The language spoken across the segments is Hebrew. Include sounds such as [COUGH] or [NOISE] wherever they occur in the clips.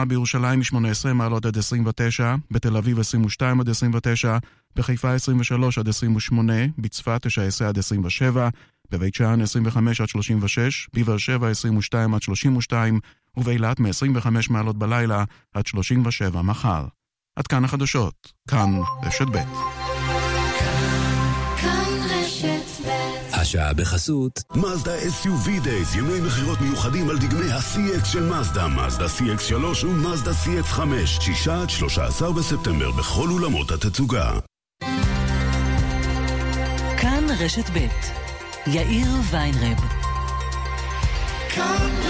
מחר בירושלים מ-18 מעלות עד 29, בתל אביב 22 עד 29, בחיפה 23 עד 28, בצפת 19 עד 27, בבית שאן 25 עד 36, בבאר שבע 22 עד 32, ובאילת מ-25 מעלות בלילה עד 37 מחר. עד כאן החדשות, כאן רשת ב'. השעה בחסות מזדה SUV Days, ימי מכירות מיוחדים על דגמי ה-CX של מזדה, מזדה CX3 ומזדה CX5, 6 עד 13 בספטמבר בכל אולמות התצוגה. כאן רשת ב' יאיר ויינרב כאן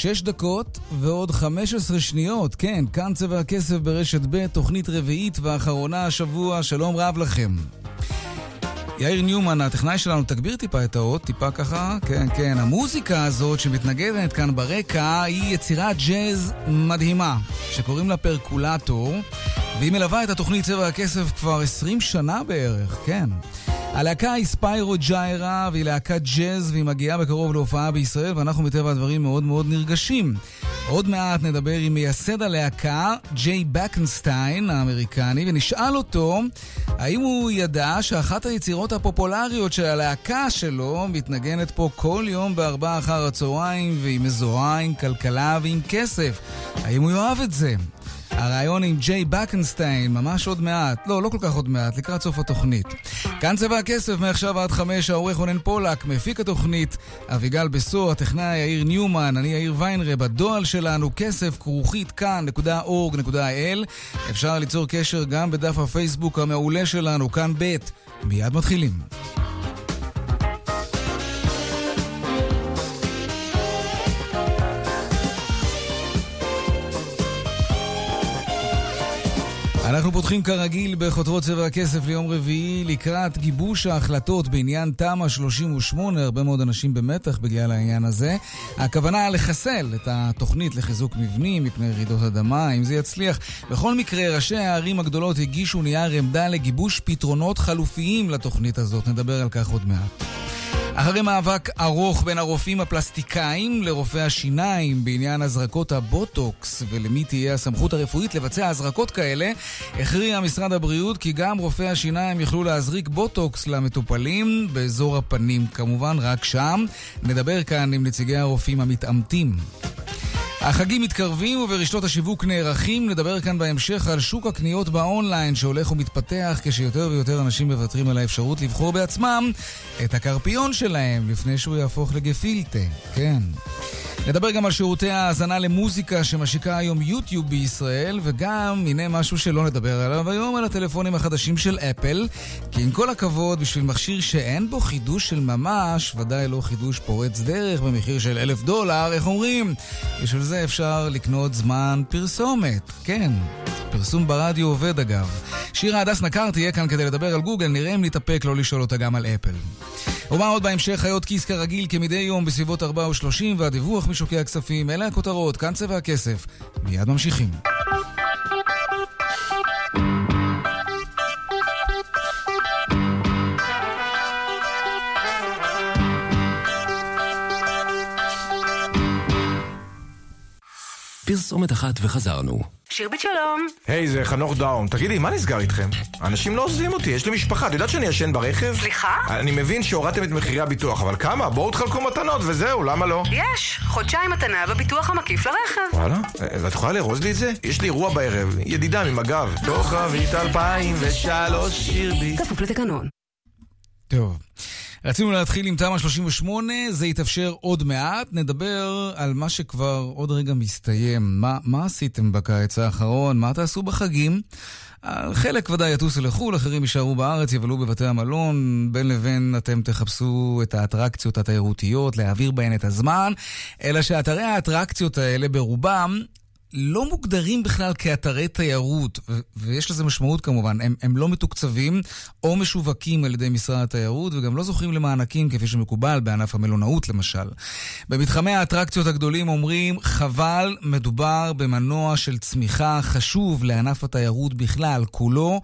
שש דקות ועוד חמש עשרה שניות. כן, כאן צבע הכסף ברשת ב', תוכנית רביעית ואחרונה השבוע. שלום רב לכם. יאיר ניומן, הטכנאי שלנו, תגביר טיפה את האות, טיפה ככה, כן, כן. המוזיקה הזאת שמתנגדת כאן ברקע היא יצירת ג'אז מדהימה, שקוראים לה פרקולטור, והיא מלווה את התוכנית צבע הכסף כבר 20 שנה בערך, כן. הלהקה היא ספיירו ג'יירה, והיא להקת ג'אז, והיא מגיעה בקרוב להופעה בישראל, ואנחנו מטבע הדברים מאוד מאוד נרגשים. עוד מעט נדבר עם מייסד הלהקה, ג'יי בקנסטיין האמריקני, ונשאל אותו האם הוא ידע שאחת היצירות הפופולריות של הלהקה שלו מתנגנת פה כל יום בארבעה אחר הצהריים, והיא מזוהה עם כלכלה ועם כסף. האם הוא יאהב את זה? הרעיון עם ג'יי בקנסטיין, ממש עוד מעט. לא, לא כל כך עוד מעט, לקראת סוף התוכנית. כאן צבע הכסף, מעכשיו עד חמש, העורך רונן פולק, מפיק התוכנית, אביגל בסו, הטכנאי יאיר ניומן, אני יאיר ויינרב, הדועל שלנו, כסף כרוכית כאן.org.il. אפשר ליצור קשר גם בדף הפייסבוק המעולה שלנו, כאן ב'. מיד מתחילים. אנחנו פותחים כרגיל בחותרות צבע הכסף ליום רביעי לקראת גיבוש ההחלטות בעניין תמ"א 38, הרבה מאוד אנשים במתח בגלל העניין הזה. הכוונה לחסל את התוכנית לחיזוק מבנים מפני רעידות אדמה, אם זה יצליח. בכל מקרה, ראשי הערים הגדולות הגישו נייר עמדה לגיבוש פתרונות חלופיים לתוכנית הזאת, נדבר על כך עוד מעט. אחרי מאבק ארוך בין הרופאים הפלסטיקאים לרופאי השיניים בעניין הזרקות הבוטוקס ולמי תהיה הסמכות הרפואית לבצע הזרקות כאלה, הכריע משרד הבריאות כי גם רופאי השיניים יוכלו להזריק בוטוקס למטופלים באזור הפנים, כמובן רק שם. נדבר כאן עם נציגי הרופאים המתעמתים. החגים מתקרבים וברשתות השיווק נערכים. נדבר כאן בהמשך על שוק הקניות באונליין שהולך ומתפתח כשיותר ויותר אנשים מוותרים על האפשרות לבחור בעצמם את הקרפיון שלהם לפני שהוא יהפוך לגפילטה. כן. נדבר גם על שירותי ההאזנה למוזיקה שמשיקה היום יוטיוב בישראל, וגם, הנה משהו שלא נדבר עליו היום, על הטלפונים החדשים של אפל, כי עם כל הכבוד, בשביל מכשיר שאין בו חידוש של ממש, ודאי לא חידוש פורץ דרך במחיר של אלף דולר, איך אומרים? בשביל זה אפשר לקנות זמן פרסומת, כן. פרסום ברדיו עובד אגב. שירה הדס נקר תהיה כאן כדי לדבר על גוגל, נראה אם נתאפק לא לשאול אותה גם על אפל. ומה עוד בהמשך חיות כיס כרגיל כמדי יום בסביבות 4 ו-30 והדיווח משוקי הכספים. אלה הכותרות, כאן צבע הכסף. מיד ממשיכים. פרסומת אחת וחזרנו. שירבית שלום. היי, זה חנוך דאון. תגידי, מה נסגר איתכם? אנשים לא עוזבים אותי, יש לי משפחה. את יודעת שאני ישן ברכב? סליחה? אני מבין שהורדתם את מחירי הביטוח, אבל כמה? בואו תחלקו מתנות וזהו, למה לא? יש, חודשיים מתנה בביטוח המקיף לרכב. וואלה? ואת יכולה לארוז לי את זה? יש לי אירוע בערב, ידידה ממג"ב. כוכבית 2003 שירבית. כפוף לתקנון. טוב. רצינו להתחיל עם תמ"א 38, זה יתאפשר עוד מעט. נדבר על מה שכבר עוד רגע מסתיים. מה, מה עשיתם בקיץ האחרון? מה תעשו בחגים? חלק ודאי יטוסו לחו"ל, אחרים יישארו בארץ, יבלו בבתי המלון, בין לבין אתם תחפשו את האטרקציות התיירותיות, להעביר בהן את הזמן, אלא שאתרי האטרקציות האלה ברובם לא מוגדרים בכלל כאתרי תיירות, ויש לזה משמעות כמובן, הם, הם לא מתוקצבים או משווקים על ידי משרד התיירות, וגם לא זוכים למענקים כפי שמקובל בענף המלונאות למשל. במתחמי האטרקציות הגדולים אומרים, חבל, מדובר במנוע של צמיחה חשוב לענף התיירות בכלל, כולו.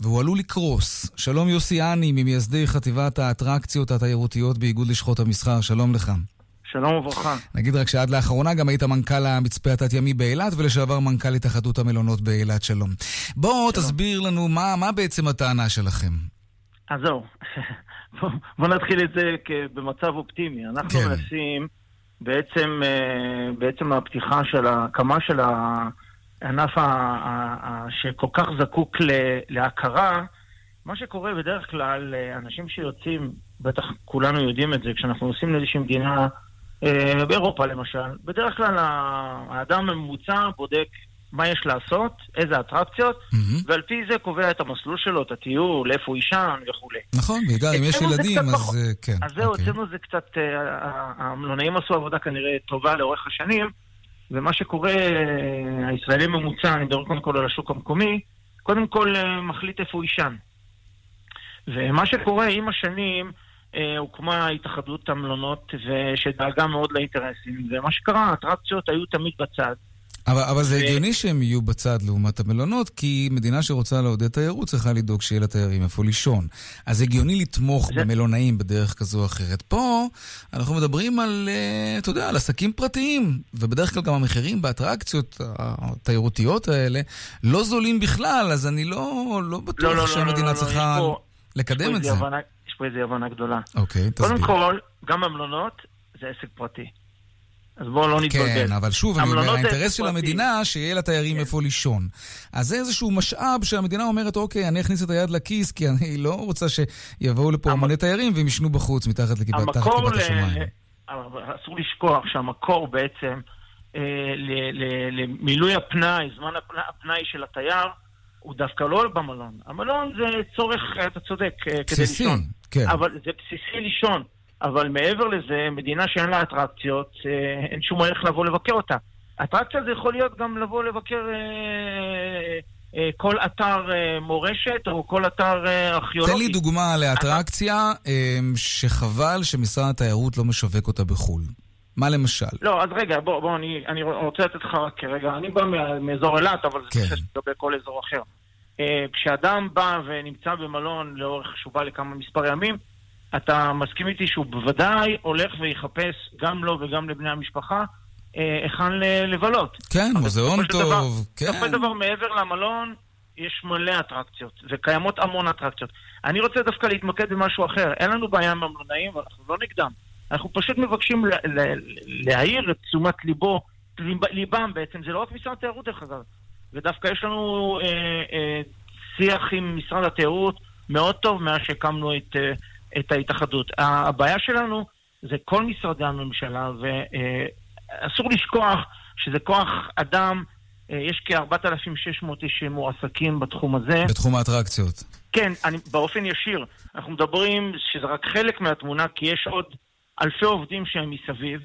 והוא עלול לקרוס. שלום יוסי אני, ממייסדי חטיבת האטרקציות התיירותיות באיגוד לשכות המסחר, שלום לך. שלום וברכה. נגיד רק שעד לאחרונה גם היית מנכ"ל המצפה התת-ימי באילת ולשעבר מנכ"ל התאחדות המלונות באילת, שלום. בוא שלום. תסביר לנו מה, מה בעצם הטענה שלכם. אז זהו, [LAUGHS] בוא, בוא נתחיל את זה במצב אופטימי. אנחנו כן. מנסים בעצם, אה, בעצם הפתיחה של ההקמה של הענף שכל כך זקוק להכרה, מה שקורה בדרך כלל, אה, אנשים שיוצאים, בטח כולנו יודעים את זה, כשאנחנו נוסעים לאיזושהי מדינה באירופה למשל, בדרך כלל האדם הממוצע בודק מה יש לעשות, איזה אטרקציות, mm-hmm. ועל פי זה קובע את המסלול שלו, את הטיול, איפה הוא יישן וכולי. נכון, בעיקר אם יש ילדים, אז פחות. כן. אז זהו, אוקיי. אצלנו זה קצת, אה, המלונאים עשו עבודה כנראה טובה לאורך השנים, ומה שקורה, הישראלי ממוצע, אני מדבר קודם כל על השוק המקומי, קודם כל מחליט איפה הוא יישן. ומה שקורה עם השנים, אה, הוקמה התאחדות המלונות שדאגה מאוד לאינטרסים, ומה שקרה, האטרקציות היו תמיד בצד. אבל, אבל זה. הגיוני שהם יהיו בצד לעומת המלונות, כי מדינה שרוצה לעודד תיירות צריכה לדאוג שיהיה לתיירים איפה לישון. אז הגיוני לתמוך זה... במלונאים בדרך כזו או אחרת. פה אנחנו מדברים על, אה, אתה יודע, על עסקים פרטיים, ובדרך כלל גם המחירים באטרקציות התיירותיות האלה לא זולים בכלל, אז אני לא, לא בטוח לא, לא, שהמדינה לא, לא, לא, צריכה... לא, לא, לקדם את זה. הבנה, פה איזו הבנה גדולה. אוקיי, תסביר. קודם כל, גם המלונות זה עסק פרטי. אז בואו לא נתבלבל. כן, אבל שוב, אני אומר, האינטרס של המדינה, שיהיה לתיירים כן. איפה לישון. אז זה איזשהו משאב שהמדינה אומרת, אוקיי, אני אכניס את היד לכיס, כי אני לא רוצה שיבואו לפה המוני תיירים והם ישנו בחוץ, מתחת לכיפת השמיים. אסור לשכוח שהמקור בעצם אה, למילוי הפנאי, זמן הפנאי של התייר, הוא דווקא לא במלון. המלון זה צורך, אתה צודק, אה, כדי לישון. בסיסי, כן. אבל זה בסיסי לישון. אבל מעבר לזה, מדינה שאין לה אטרקציות, אה, אין שום ערך לבוא לבקר אותה. אטרקציה זה יכול להיות גם לבוא לבקר אה, אה, כל אתר אה, מורשת או כל אתר אה, ארכיאולוגי. תן לי דוגמה לאטרקציה אה, שחבל שמשרד התיירות לא משווק אותה בחו"ל. מה למשל? לא, אז רגע, בוא, בוא, אני, אני רוצה לתת לך רק כרגע, אני בא מאזור אילת, אבל כן. זה לגבי כל אזור אחר. Uh, כשאדם בא ונמצא במלון לאורך, שהוא בא לכמה מספר ימים, אתה מסכים איתי שהוא בוודאי הולך ויחפש גם לו וגם לבני המשפחה אה, היכן לבלות. כן, מוזיאון טוב, דבר, כן. בסופו של דבר, מעבר למלון, יש מלא אטרקציות, וקיימות המון אטרקציות. אני רוצה דווקא להתמקד במשהו אחר. אין לנו בעיה עם המלונאים, ואנחנו לא נגדם. אנחנו פשוט מבקשים להעיר את תשומת ליבו, ליבם בעצם, זה לא רק משרד התיירות דרך אגב, ודווקא יש לנו אה, אה, שיח עם משרד התיירות מאוד טוב מאז שהקמנו את, אה, את ההתאחדות. הבעיה שלנו זה כל משרדי הממשלה, ואסור אה, לשכוח שזה כוח אדם, יש כ-4,600 איש מועסקים בתחום הזה. בתחום האטרקציות. כן, אני, באופן ישיר. אנחנו מדברים שזה רק חלק מהתמונה, כי יש עוד אלפי עובדים שהם מסביב.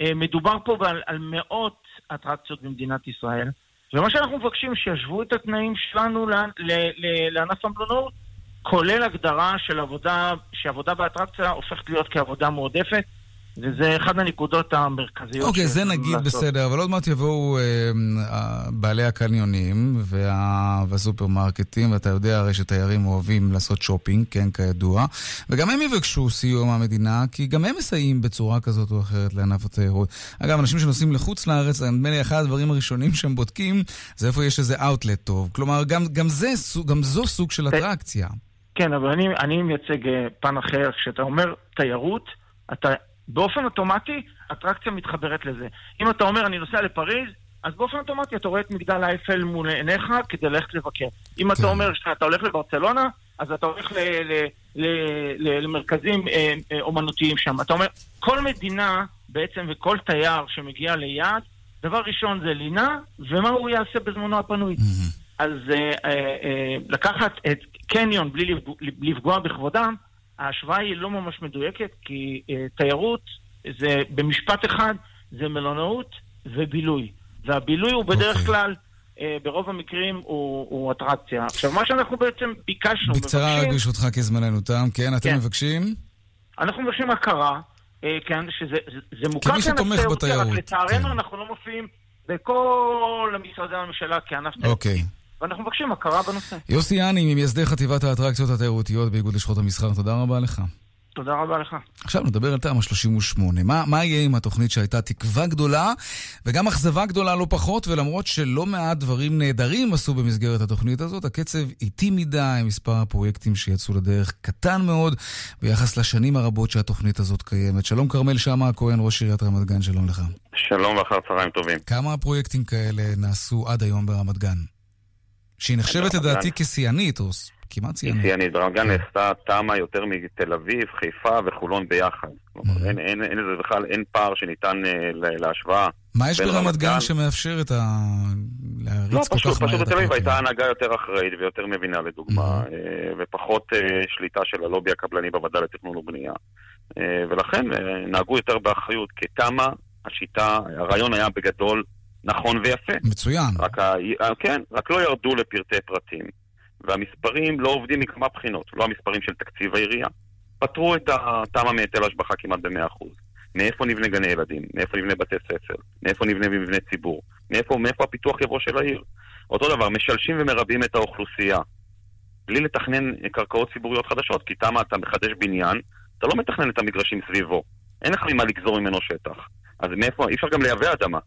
אה, מדובר פה על, על מאות אטרקציות במדינת ישראל, ומה שאנחנו מבקשים, שישוו את התנאים שלנו לענף המלונות, כולל הגדרה של עבודה, שעבודה באטרקציה הופכת להיות כעבודה מועדפת. וזה אחד הנקודות המרכזיות. אוקיי, okay, זה נגיד לעשות. בסדר, אבל עוד מעט יבואו אה, בעלי הקניונים וה, והסופרמרקטים, ואתה יודע הרי שתיירים אוהבים לעשות שופינג, כן, כידוע, וגם הם יבקשו סיוע מהמדינה, כי גם הם מסייעים בצורה כזאת או אחרת לענף התיירות. אגב, אנשים שנוסעים לחוץ לארץ, נדמה לי אחד הדברים הראשונים שהם בודקים, זה איפה יש איזה אאוטלט טוב. כלומר, גם, גם, זה, גם זו סוג של אטרקציה. כן, אבל אני, אני מייצג אה, פן אחר. כשאתה אומר תיירות, אתה באופן אוטומטי, אטרקציה מתחברת לזה. אם אתה אומר, אני נוסע לפריז, אז באופן אוטומטי אתה רואה את מגדל האייפל מול עיניך כדי ללכת לבקר. אם אתה כן. אומר שאתה הולך לברצלונה, אז אתה הולך למרכזים אה, אה, אומנותיים שם. אתה אומר, כל מדינה בעצם וכל תייר שמגיע ליעד, דבר ראשון זה לינה, ומה הוא יעשה בזמנו הפנוי. אז אה, לקחת את קניון בלי לפג- לפגוע בכבודם, ההשוואה היא לא ממש מדויקת, כי אה, תיירות זה, במשפט אחד, זה מלונאות ובילוי. והבילוי הוא בדרך אוקיי. כלל, אה, ברוב המקרים, הוא, הוא אטרקציה. עכשיו, מה שאנחנו בעצם ביקשנו, בקצרה רק מבקשים, ברשותך, כי זמננו תם. כן, אתם כן. מבקשים? אנחנו מבקשים הכרה, אה, כן, שזה זה, זה מוכר תיירותי, בתיירות, רק לצערנו כן. אנחנו לא מופיעים בכל משרדי הממשלה כענף תיירותי. אוקיי. ואנחנו מבקשים הכרה בנושא. יוסי יאני, ממייסדי חטיבת האטרקציות התיירותיות באיגוד לשכות המסחר, תודה רבה לך. תודה רבה לך. עכשיו נדבר על תמ"א 38. מה, מה יהיה עם התוכנית שהייתה תקווה גדולה וגם אכזבה גדולה לא פחות, ולמרות שלא מעט דברים נהדרים עשו במסגרת התוכנית הזאת, הקצב איטי מדי, מספר הפרויקטים שיצאו לדרך קטן מאוד ביחס לשנים הרבות שהתוכנית הזאת קיימת. שלום כרמל שאמה הכהן, ראש עיריית רמת גן, שלום לך. שלום ואחר צהריים טובים. כמה פרויקטים כאלה נעשו עד היום ברמת גן? שהיא נחשבת לדעתי. כשיאנית, או כמעט שיאנית. שיאנית, ברמת גן כן. נעשתה תמ"א יותר מתל אביב, חיפה וחולון ביחד. כלומר, Mhm. אין- אין אין לזה בכלל, אין פער שניתן אה, להשוואה. מה יש ברמת רמת גן שמאפשר את ה... לא, להריץ כל פשוט, כך מהר פשוט את בתל אביב? הייתה הנהגה יותר אחראית ויותר מבינה לדוגמה, Mhm. אה, ופחות אה, שליטה של הלובי הקבלני בוועדה לתכנון ובנייה. ולכן נהגו יותר באחריות, כי תמ"א, השיטה, הרעיון היה בגדול נכון ויפה. מצוין. רק ה... אה, כן, רק לא ירדו לפרטי פרטים. והמספרים לא עובדים מכמה בחינות, לא המספרים של תקציב העירייה. פטרו את התמ"א מהיטל השבחה כמעט ב-100%. מאיפה נבנה גני ילדים? מאיפה נבנה בתי ספר? מאיפה נבנה מבני ציבור? מאיפה, מאיפה הפיתוח יבוא של העיר? אותו דבר, משלשים ומרבים את האוכלוסייה. בלי לתכנן קרקעות ציבוריות חדשות, כי תמ"א אתה מחדש בניין, אתה לא מתכנן את המגרשים סביבו. אין לך ממה לגזור ממנו שטח. אז מאיפה, אי אפשר גם לייבא אדמה.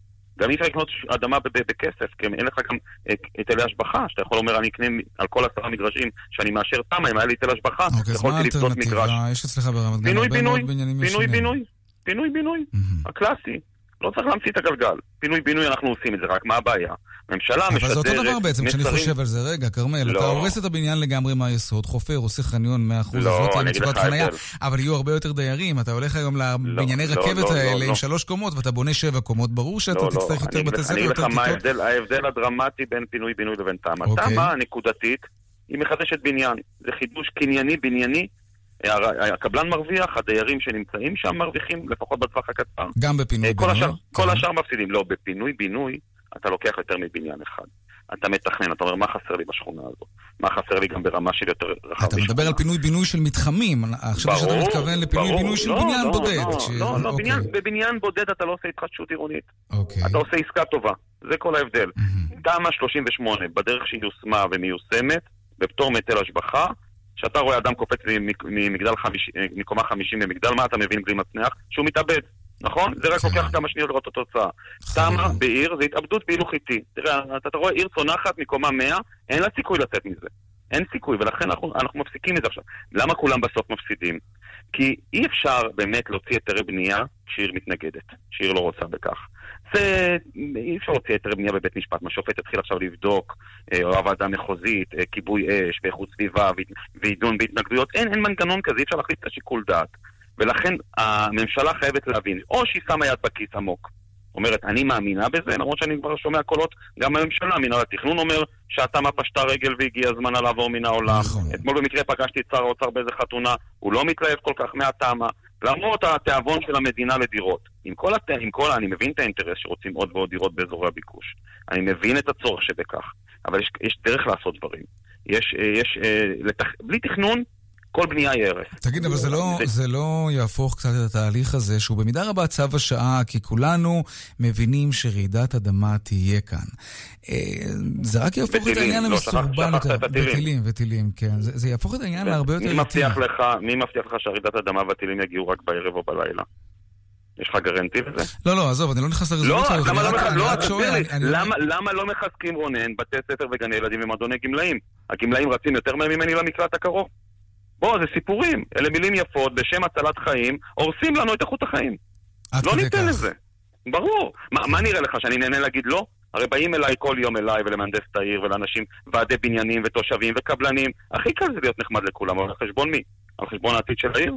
גם אי אפשר לקנות אדמה בכסף, כי אין לך גם אה, היטלי השבחה, שאתה יכול לומר, אני אקנה על כל עשרה מגרשים שאני מאשר תמ"א, אם היה לי היטל השבחה, אוקיי, אז מה יכולתי לבנות מגרש. האלטרנטיבה? יש אצלך ברמת גן פינוי הרבה מאוד בניינים פינוי ישנים. בינוי, פינוי בינוי. הקלאסי. לא צריך להמציא את הגלגל. פינוי בינוי אנחנו עושים את זה, רק מה הבעיה? הממשלה אבל משדרת זה אותו דבר בעצם, כשאני חושב על זה. רגע, כרמל, אתה לא. הורס את הבניין לגמרי מהיסוד, חופר, עושה חניון 100%, אז לא, לא תהיה מצוקת חנייה. אבל יהיו הרבה יותר דיירים. אתה הולך היום לבנייני לא, רכבת לא, לא, האלה עם לא. שלוש קומות, ואתה בונה שבע קומות, ברור שאתה לא, לא, תצטרך אני יותר בתי ספר, אני אגיד לך יותר מה כיתות. ההבדל, ההבדל הדרמטי בין פינוי-בינוי לבין תמ"א. אוקיי. תמ"א נקודתית, היא מחדשת בניין. זה חידוש קנייני, בנייני. הקבלן מרוויח, הדיירים שנמצאים שם מרוויחים, לפחות בטווח הקצר. גם בפינוי אה, כל. השאר- כל. השאר מפסידים. לא, בפינוי-בינוי אתה לוקח יותר מבניין אחד. אתה מתכנן, אתה אומר, מה חסר לי בשכונה הזאת? מה חסר לי גם ברמה של יותר רחב אתה מדבר? על פינוי-בינוי של מתחמים. עכשיו שאתה מתכוון לפינוי-בינוי. של לא, בניין לא, בודד. לא, לא, לא, אוקיי, בניין- בבניין בודד אתה לא עושה התחדשות עירונית. אוקיי. אתה עושה עסקה טובה. זה כל ההבדל. תמ"א 38, בדרך שהיא יושמה ומיושמת, בפטור מהיטל השבחה, כשאתה רואה אדם קופץ ממגדל חמיש- אה, מקומה 50 במגדל, מה אתה מבין בלי מצנח? שהוא מתאבד, נכון? זה רק. לוקח כמה שניות לראות את התוצאה. תמ"א חלילה. בעיר זה התאבדות בהילוך איטי. תראה, אתה, רואה עיר צונחת מקומה 100, אין לה סיכוי לצאת מזה. אין סיכוי, ולכן אנחנו, אנחנו מפסיקים את זה עכשיו. למה כולם בסוף מפסידים? כי אי אפשר באמת להוציא היתרי בנייה כשעיר מתנגדת, שעיר לא רוצה בכך. זה, אי אפשר להוציא היתרי בנייה בבית משפט. מה שופט יתחיל עכשיו לבדוק, אה, או הוועדה המחוזית, אה, כיבוי אש, ואיכות סביבה, ועידון בהתנגדויות, אין, אין מנגנון כזה, אי אפשר להחליט את השיקול דעת. ולכן הממשלה חייבת להבין, או שהיא שמה יד בכיס עמוק. אומרת, אני מאמינה בזה, למרות שאני כבר שומע קולות, גם הממשלה, מינהל התכנון אומר שהתמ"א פשטה רגל והגיע זמנה לעבור מן העולם. נכון. אתמול במקרה פגשתי את שר האוצר באיזה חתונה, הוא לא מתלהב כל כך מהתמ"א, למרות התיאבון של המדינה לדירות. עם כל, הת... עם כל, אני מבין את האינטרס שרוצים עוד ועוד דירות באזורי הביקוש. אני מבין את הצורך שבכך, אבל יש, יש דרך לעשות דברים. יש, אה, יש, אה, לתכ... בלי תכנון, כל בנייה היא הרס. תגיד, אבל זה לא, זה לא יהפוך קצת את התהליך הזה, שהוא במידה רבה צו השעה, כי כולנו מבינים שרעידת אדמה תהיה כאן. אה, זה רק יהפוך את העניין לא, למסורבן שכחת יותר. וטילים, וטילים, כן. זה, זה יהפוך את העניין להרבה יותר איטי. מי מבטיח לך שרעידת אדמה והטילים יגיעו רק בערב או בלילה? יש לך גרנטי לזה? לא, לא, עזוב, אני לא נכנס לא, לרזולוציה הזאת. למה לא רק- מח- אני לא, תסביר לי, למה- לא מחזקים רונן בתי ספר וגני ילדים ומועדוני גמלאים? הגמלאים רצים יותר מהר ממני למקלט הקרוב? בוא, זה סיפורים. אלה מילים יפות, בשם הצלת חיים, הורסים לנו את איכות החיים. לא ניתן כך. לזה. ברור. מה, מה נראה לך, שאני נהנה להגיד לא? הרי באים אליי כל יום אליי ולמהנדס את העיר ולאנשים, ועדי בניינים ותושבים וקבלנים. הכי קל זה להיות נחמד לכולם, אבל על חשבון מי? על חשבון העתיד של העיר?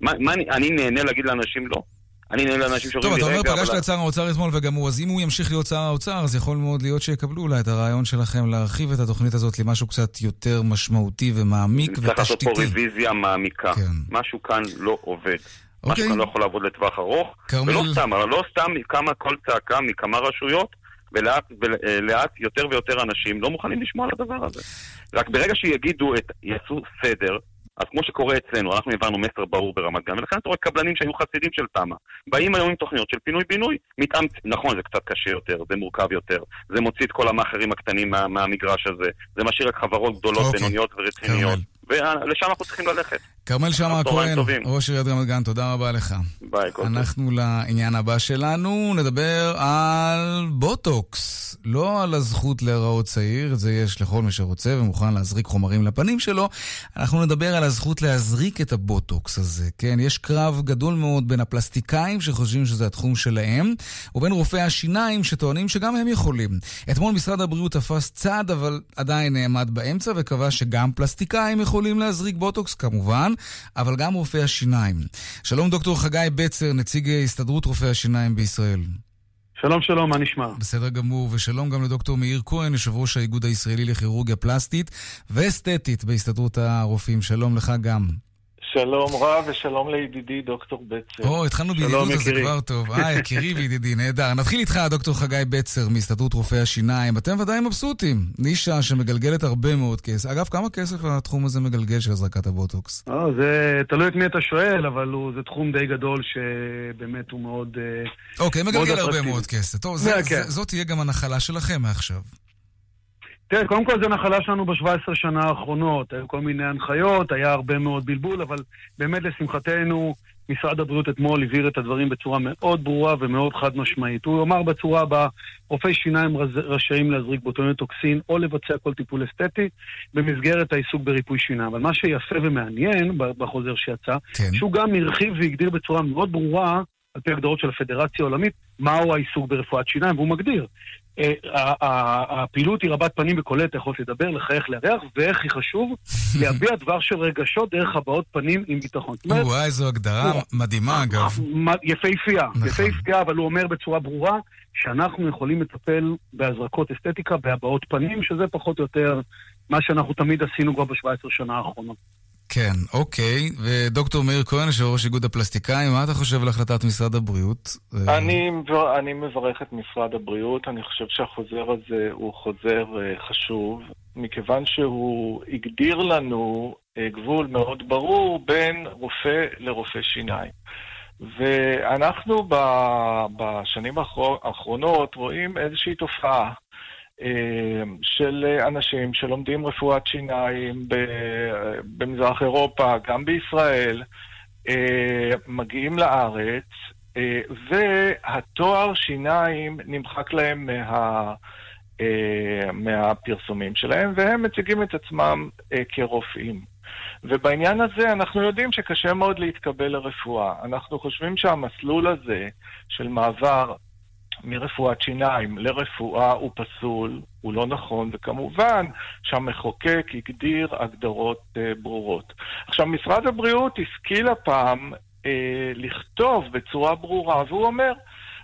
מה, מה אני, אני נהנה להגיד לאנשים לא? אני נהנה לאנשים טוב, שאומרים אתה לי, אומר, רגע, פגשת אבל... את שר האוצר אתמול וגם הוא, אז אם הוא ימשיך להיות שר האוצר, אז יכול מאוד להיות שיקבלו אולי את הרעיון שלכם להרחיב את התוכנית הזאת למשהו קצת יותר משמעותי ומעמיק צריך לעשות פה ותשתיתי. רוויזיה מעמיקה. כן. משהו כאן לא עובד. אוקיי. משהו כאן לא יכול לעבוד לטווח ארוך. כרמל- ולא סתם, אבל לא סתם קמה כל צעקה מכמה רשויות, ולאט ולאט יותר ויותר אנשים לא מוכנים לשמוע על הדבר הזה. רק ברגע שיגידו, את, יעשו סדר, אז כמו שקורה אצלנו, אנחנו העברנו מסר ברור ברמת גן, ולכן אתה רואה קבלנים שהיו חסידים של תמ"א. באים היום עם תוכניות של פינוי-בינוי, מתאמצ... נכון, זה קצת קשה יותר, זה מורכב יותר, זה מוציא את כל המאכערים הקטנים מה, מהמגרש הזה, זה משאיר רק חברות גדולות, אוקיי. בינוניות ורציניות, ולשם אנחנו צריכים ללכת. כרמל שאמה הכהן. ראש עיריית רמת גן, תודה רבה לך. ביי, כל טוב. אנחנו לעניין הבא שלנו, נדבר על בוטוקס. לא על הזכות להיראות צעיר, את זה יש לכל מי שרוצה ומוכן להזריק חומרים לפנים שלו. אנחנו נדבר על הזכות להזריק את הבוטוקס הזה. כן, יש קרב גדול מאוד בין הפלסטיקאים שחושבים שזה התחום שלהם, ובין רופאי השיניים שטוענים שגם הם יכולים. אתמול משרד הבריאות תפס צד, אבל עדיין נעמד באמצע וקבע שגם פלסטיקאים יכולים להזריק בוטוקס, כמובן, אבל גם רופאי השיניים. שלום דוקטור חגי בצר, נציג הסתדרות רופאי השיניים בישראל. שלום שלום, מה נשמע? בסדר גמור, ושלום גם לדוקטור מאיר כהן, יושב ראש האיגוד הישראלי לכירורגיה פלסטית ואסתטית בהסתדרות הרופאים. שלום לך גם. שלום רב ושלום לידידי דוקטור בצר. או, התחלנו בידידות, אז זה. כבר טוב. אה, יקירי וידידי, נהדר. נתחיל איתך, דוקטור חגי בצר, מהסתדרות רופאי השיניים. אתם ודאי מבסוטים. נישה שמגלגלת הרבה מאוד כסף. אגב, כמה כסף התחום הזה מגלגל של הזרקת הבוטוקס? לא, זה תלוי את מי אתה שואל, אבל הוא, זה תחום די גדול שבאמת הוא מאוד... אה, אוקיי, מאוד מגלגל הרבה אטרקטיבי. מאוד כסף. טוב, זה, זה- כן. זה- זאת תהיה גם הנחלה שלכם מעכשיו. תראה, קודם כל זה נחלה שלנו ב-17 שנה האחרונות. היו כל מיני הנחיות, היה הרבה מאוד בלבול, אבל באמת לשמחתנו, משרד הבריאות אתמול הבהיר את הדברים בצורה מאוד ברורה ומאוד חד משמעית. הוא אמר בצורה הבאה, רופאי שיניים רשאים להזריק בוטוניום טוקסין או לבצע כל טיפול אסתטי במסגרת העיסוק בריפוי שיניים. אבל מה שיפה ומעניין בחוזר שיצא, כן. שהוא גם הרחיב והגדיר בצורה מאוד ברורה, על פי הגדרות של הפדרציה העולמית, מהו העיסוק ברפואת שיניים, והוא מגדיר. אה, הפעילות היא רבת פנים וקולט, אתה יכול לדבר, לחייך, לארח, ואיך היא חשוב, [LAUGHS] להביע דבר של רגשות דרך הבעות פנים עם ביטחון. וואי, זו הגדרה מדהימה, אגב. מה- יפהפייה, נכון. יפהפייה, אבל הוא אומר בצורה ברורה שאנחנו יכולים לטפל בהזרקות אסתטיקה, בהבעות פנים, שזה פחות או יותר מה שאנחנו תמיד עשינו כבר ב-17 שנה האחרונות. כן, אוקיי. ודוקטור מאיר כהן, יושב ראש איגוד הפלסטיקאים, מה אתה חושב על החלטת משרד הבריאות? אני, אני מברך את משרד הבריאות, אני חושב שהחוזר הזה הוא חוזר אה, חשוב, מכיוון שהוא הגדיר לנו אה, גבול מאוד ברור בין רופא לרופא שיניים. ואנחנו בשנים האחר- האחרונות רואים איזושהי תופעה של אנשים שלומדים רפואת שיניים במזרח אירופה, גם בישראל, אה, מגיעים לארץ, אה, והתואר שיניים נמחק להם מה, אה, מהפרסומים שלהם, והם מציגים את עצמם אה, כרופאים. ובעניין הזה אנחנו יודעים שקשה מאוד להתקבל לרפואה. אנחנו חושבים שהמסלול הזה של מעבר מרפואת שיניים לרפואה הוא פסול, הוא לא נכון, וכמובן שהמחוקק הגדיר הגדרות אה, ברורות. עכשיו, משרד הבריאות השכיל הפעם אה, לכתוב בצורה ברורה, והוא אומר,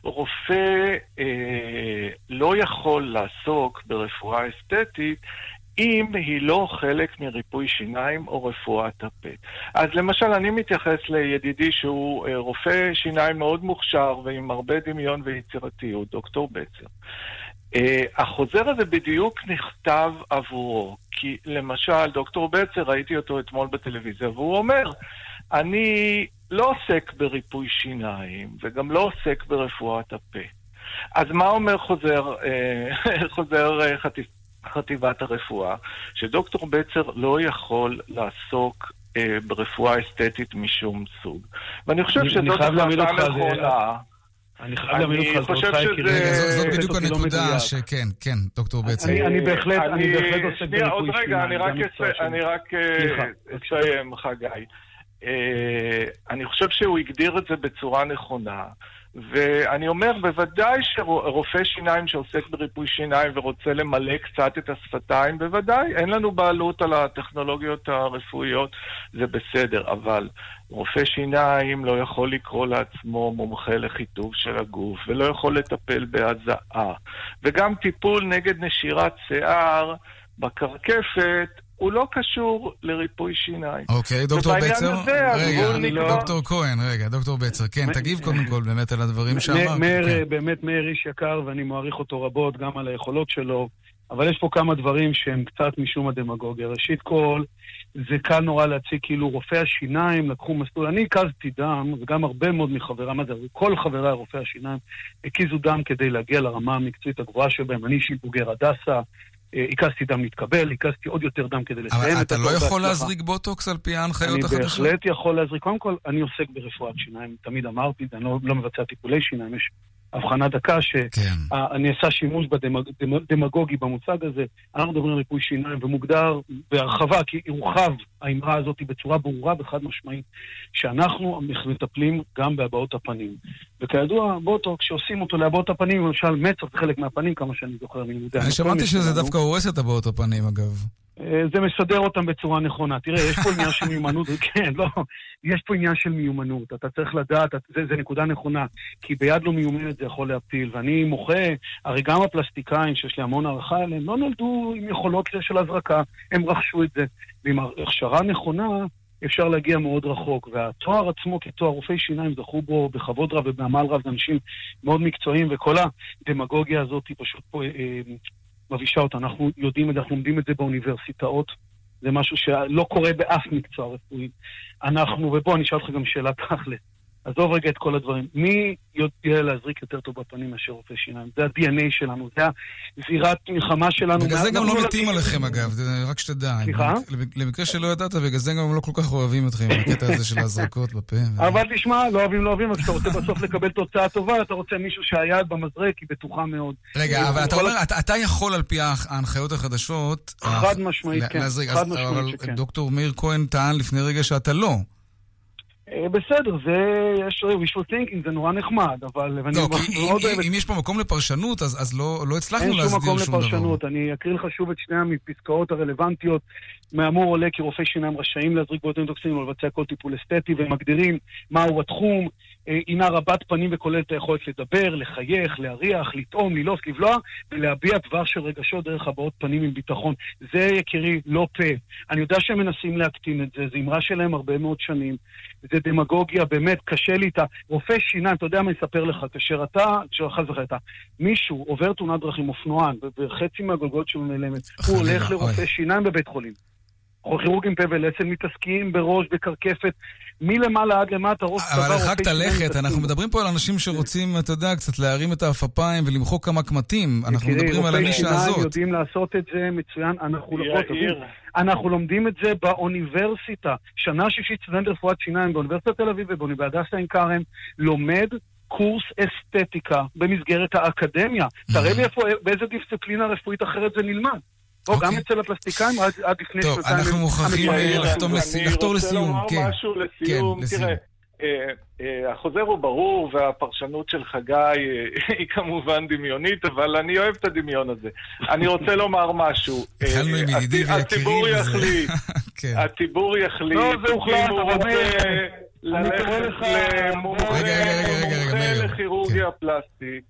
רופא אה, לא יכול לעסוק ברפואה אסתטית אם היא לא חלק מריפוי שיניים או רפואת הפה. אז למשל, אני מתייחס לידידי שהוא אה, רופא שיניים מאוד מוכשר ועם הרבה דמיון ויצירתיות, דוקטור בצר. Uh, החוזר הזה בדיוק נכתב עבורו, כי למשל, דוקטור בצר, ראיתי אותו אתמול בטלוויזיה, והוא אומר, אני לא עוסק בריפוי שיניים, וגם לא עוסק ברפואת הפה. אז מה אומר חוזר, uh, [LAUGHS] חוזר חטיב, חטיבת הרפואה? שדוקטור בצר לא יכול לעסוק uh, ברפואה אסתטית משום סוג. ואני חושב אני- אני שזאת החלטה נכונה. אני חייב להעמיד אני אותך על כי זאת בדיוק לא הנקודה. שכן, כן, דוקטור בצר. אני- אני בהחלט- אני בהחלט עוסק שנייה, בריפוי עוד רגע, אני רק אה. אסיים, חגי. אה, אני חושב שהוא הגדיר את זה בצורה נכונה, ואני אומר, בוודאי שרופא שיניים שעוסק בריפוי שיניים ורוצה למלא קצת את השפתיים, בוודאי, אין לנו בעלות על הטכנולוגיות הרפואיות, זה בסדר, אבל רופא שיניים לא יכול לקרוא לעצמו מומחה לחיטוב של הגוף, ולא יכול לטפל בהזעה. וגם טיפול נגד נשירת שיער בקרקפת הוא לא קשור לריפוי שיניים. אוקיי, דוקטור בצר, רגע, לא... דוקטור כהן, רגע, דוקטור בצר, כן, תגיב קודם כל באמת על הדברים שאמרת. מאיר, כן. באמת מאיר איש יקר, ואני מעריך אותו רבות, גם על היכולות שלו, אבל יש פה כמה דברים שהם קצת משום הדמגוגיה. ראשית כל, זה קל נורא להציג כאילו רופאי השיניים לקחו מסלול. אני הקזתי דם, וגם הרבה מאוד מחבריי, מה זה, כל חבריי רופאי השיניים הקיזו דם כדי להגיע לרמה המקצועית הגבוהה שבהם. אני אישי בוגר הדסה. אה, הקזתי דם להתקבל, הקזתי עוד יותר דם כדי לסיים אבל את אתה הכל לא יכול בהצלחה. להזריק בוטוקס על פי ההנחיות אני החדשות? בהחלט יכול להזריק. קודם כל, אני עוסק ברפואת שיניים, תמיד אמרתי, אני לא, לא מבצע טיפולי שיניים, יש הבחנה דקה כן. שנעשה שימוש בדמגוגי במושג הזה. אנחנו מדברים על ריפוי שיניים ומוגדר בהרחבה, כי הורחב האמרה הזאת בצורה ברורה וחד משמעית, שאנחנו מטפלים גם בהבעות הפנים. וכידוע, בוטוקס, כשעושים אותו להבעות הפנים, למשל מצח זה חלק מהפנים, כמה שאני זוכר מלימודי אני שמעתי שזה דווקא הורס את הבעות הפנים, אגב. אה, זה מסדר אותם בצורה נכונה. תראה, יש פה עניין של מיומנות, [LAUGHS] כן, לא, יש פה עניין של מיומנות. אתה צריך לדעת, זה, זה נקודה נכונה, כי ביד לא מיומנת זה יכול להפיל. ואני מוחה, הרי גם הפלסטיקאים, שיש לי המון הערכה אליהם, לא נולדו עם יכולות של הזרקה, הם רכשו את זה. ועם הכשרה נכונה, אפשר להגיע מאוד רחוק. והתואר עצמו כתואר רופאי שיניים זכו בו בכבוד רב ובעמל רב, זה אנשים מאוד מקצועיים, וכל הדמגוגיה הזאת היא פשוט פה, אה, מבאישה אותה. אנחנו יודעים את זה, אנחנו לומדים את זה באוניברסיטאות. זה משהו שלא קורה באף מקצוע רפואי. אנחנו, ובוא, אני אשאל אותך גם שאלה תכל'ס. עזוב רגע את כל הדברים. מי יודע להזריק יותר טוב בפנים מאשר רופא שיניים? זה ה-DNA שלנו, זה הזירת מלחמה שלנו. בגלל זה גם לא מתים עליכם, אגב, רק שתדע. סליחה? למק- למקרה שלא ידעת, בגלל זה גם לא כל כך אוהבים אתכם, בקטע הזה של ההזרקות בפה. אבל תשמע, לא אוהבים, לא אוהבים, אבל כשאתה רוצה בסוף לקבל תוצאה טובה, אתה רוצה מישהו שהיד במזרק היא בטוחה מאוד. רגע, אבל אתה אומר, אתה- יכול על פי ההנחיות החדשות... חד אה, משמעית, כן. חד משמעית אבל שכן. דוקטור מאיר כהן טען לפני רגע שאתה לא. אה, בסדר, זה, יש wishful thinking, זה נורא נחמד, אבל... לא, כי אם- את אם יש פה מקום לפרשנות, אז אז לא לא הצלחנו אין שום להסדיר מקום שום דבר. לפרשנות. אני אקריא לך שוב את שני הפסקאות הרלוונטיות. מהאמור עולה כי רופאי שיניים רשאים להזריק בוטים טוקסין ולבצע כל טיפול אסתטי, והם מגדירים מהו התחום, הינה רבת פנים וכוללת את היכולת לדבר, לחייך, להריח, לטעום, ללעוס, לבלוע, ולהביע דבר של רגשות דרך הבעות פנים עם ביטחון. זה, יקירי, לא פה. אני יודע שהם מנסים להקטין את זה, זו אמרה שלהם הרבה מאוד שנים. זה דמגוגיה, באמת, קשה לי איתה. רופא שיניים, אתה יודע מה אני אספר לך, כאשר אתה, חס וחלילה, מישהו עובר תאונת דרכים, אופנוען, וחצי מהגולגולת שלו נעלמת, הוא הולך לרופא. שיניים בבית חולים. כירורגים פה ולסת מתעסקים בראש, בקרקפת, מלמעלה עד למטה, ראש צוואר, אבל הרחקת לכת, אנחנו. מדברים פה על אנשים שרוצים, אתה יודע, קצת להרים את העפפיים ולמחוק כמה קמטים. אנחנו מדברים על רופאי הנישה שיניים הזאת. יודעים לעשות את זה מצוין, אנחנו לא... אנחנו לומדים את זה באוניברסיטה. שנה שישית סטודנט רפואת שיניים באוניברסיטת תל אביב ובאוניברסיטת עין כרם לומד קורס אסתטיקה במסגרת האקדמיה. תראה לי איפה, באיזה דיסציפלינה רפואית אחרת זה נלמד. או אוקיי. גם אצל הפלסטיקאים עד, לפני טוב, שנתיים. אנחנו הם- מוכרחים, אה, לחתור לסיום, אני רוצה כן. לומר משהו לסיום. כן, לסיום. תראה, אה, אה, החוזר הוא ברור והפרשנות של חגי [LAUGHS] היא כמובן דמיונית, אבל אני אוהב את הדמיון הזה. אני רוצה לומר משהו. [LAUGHS] התחלנו עם ידידי הציבור ויקירי. [LAUGHS] כן. הציבור יחליט לא, זה הוחלט, אבל ללכת למומחה לכירורגיה פלסטית,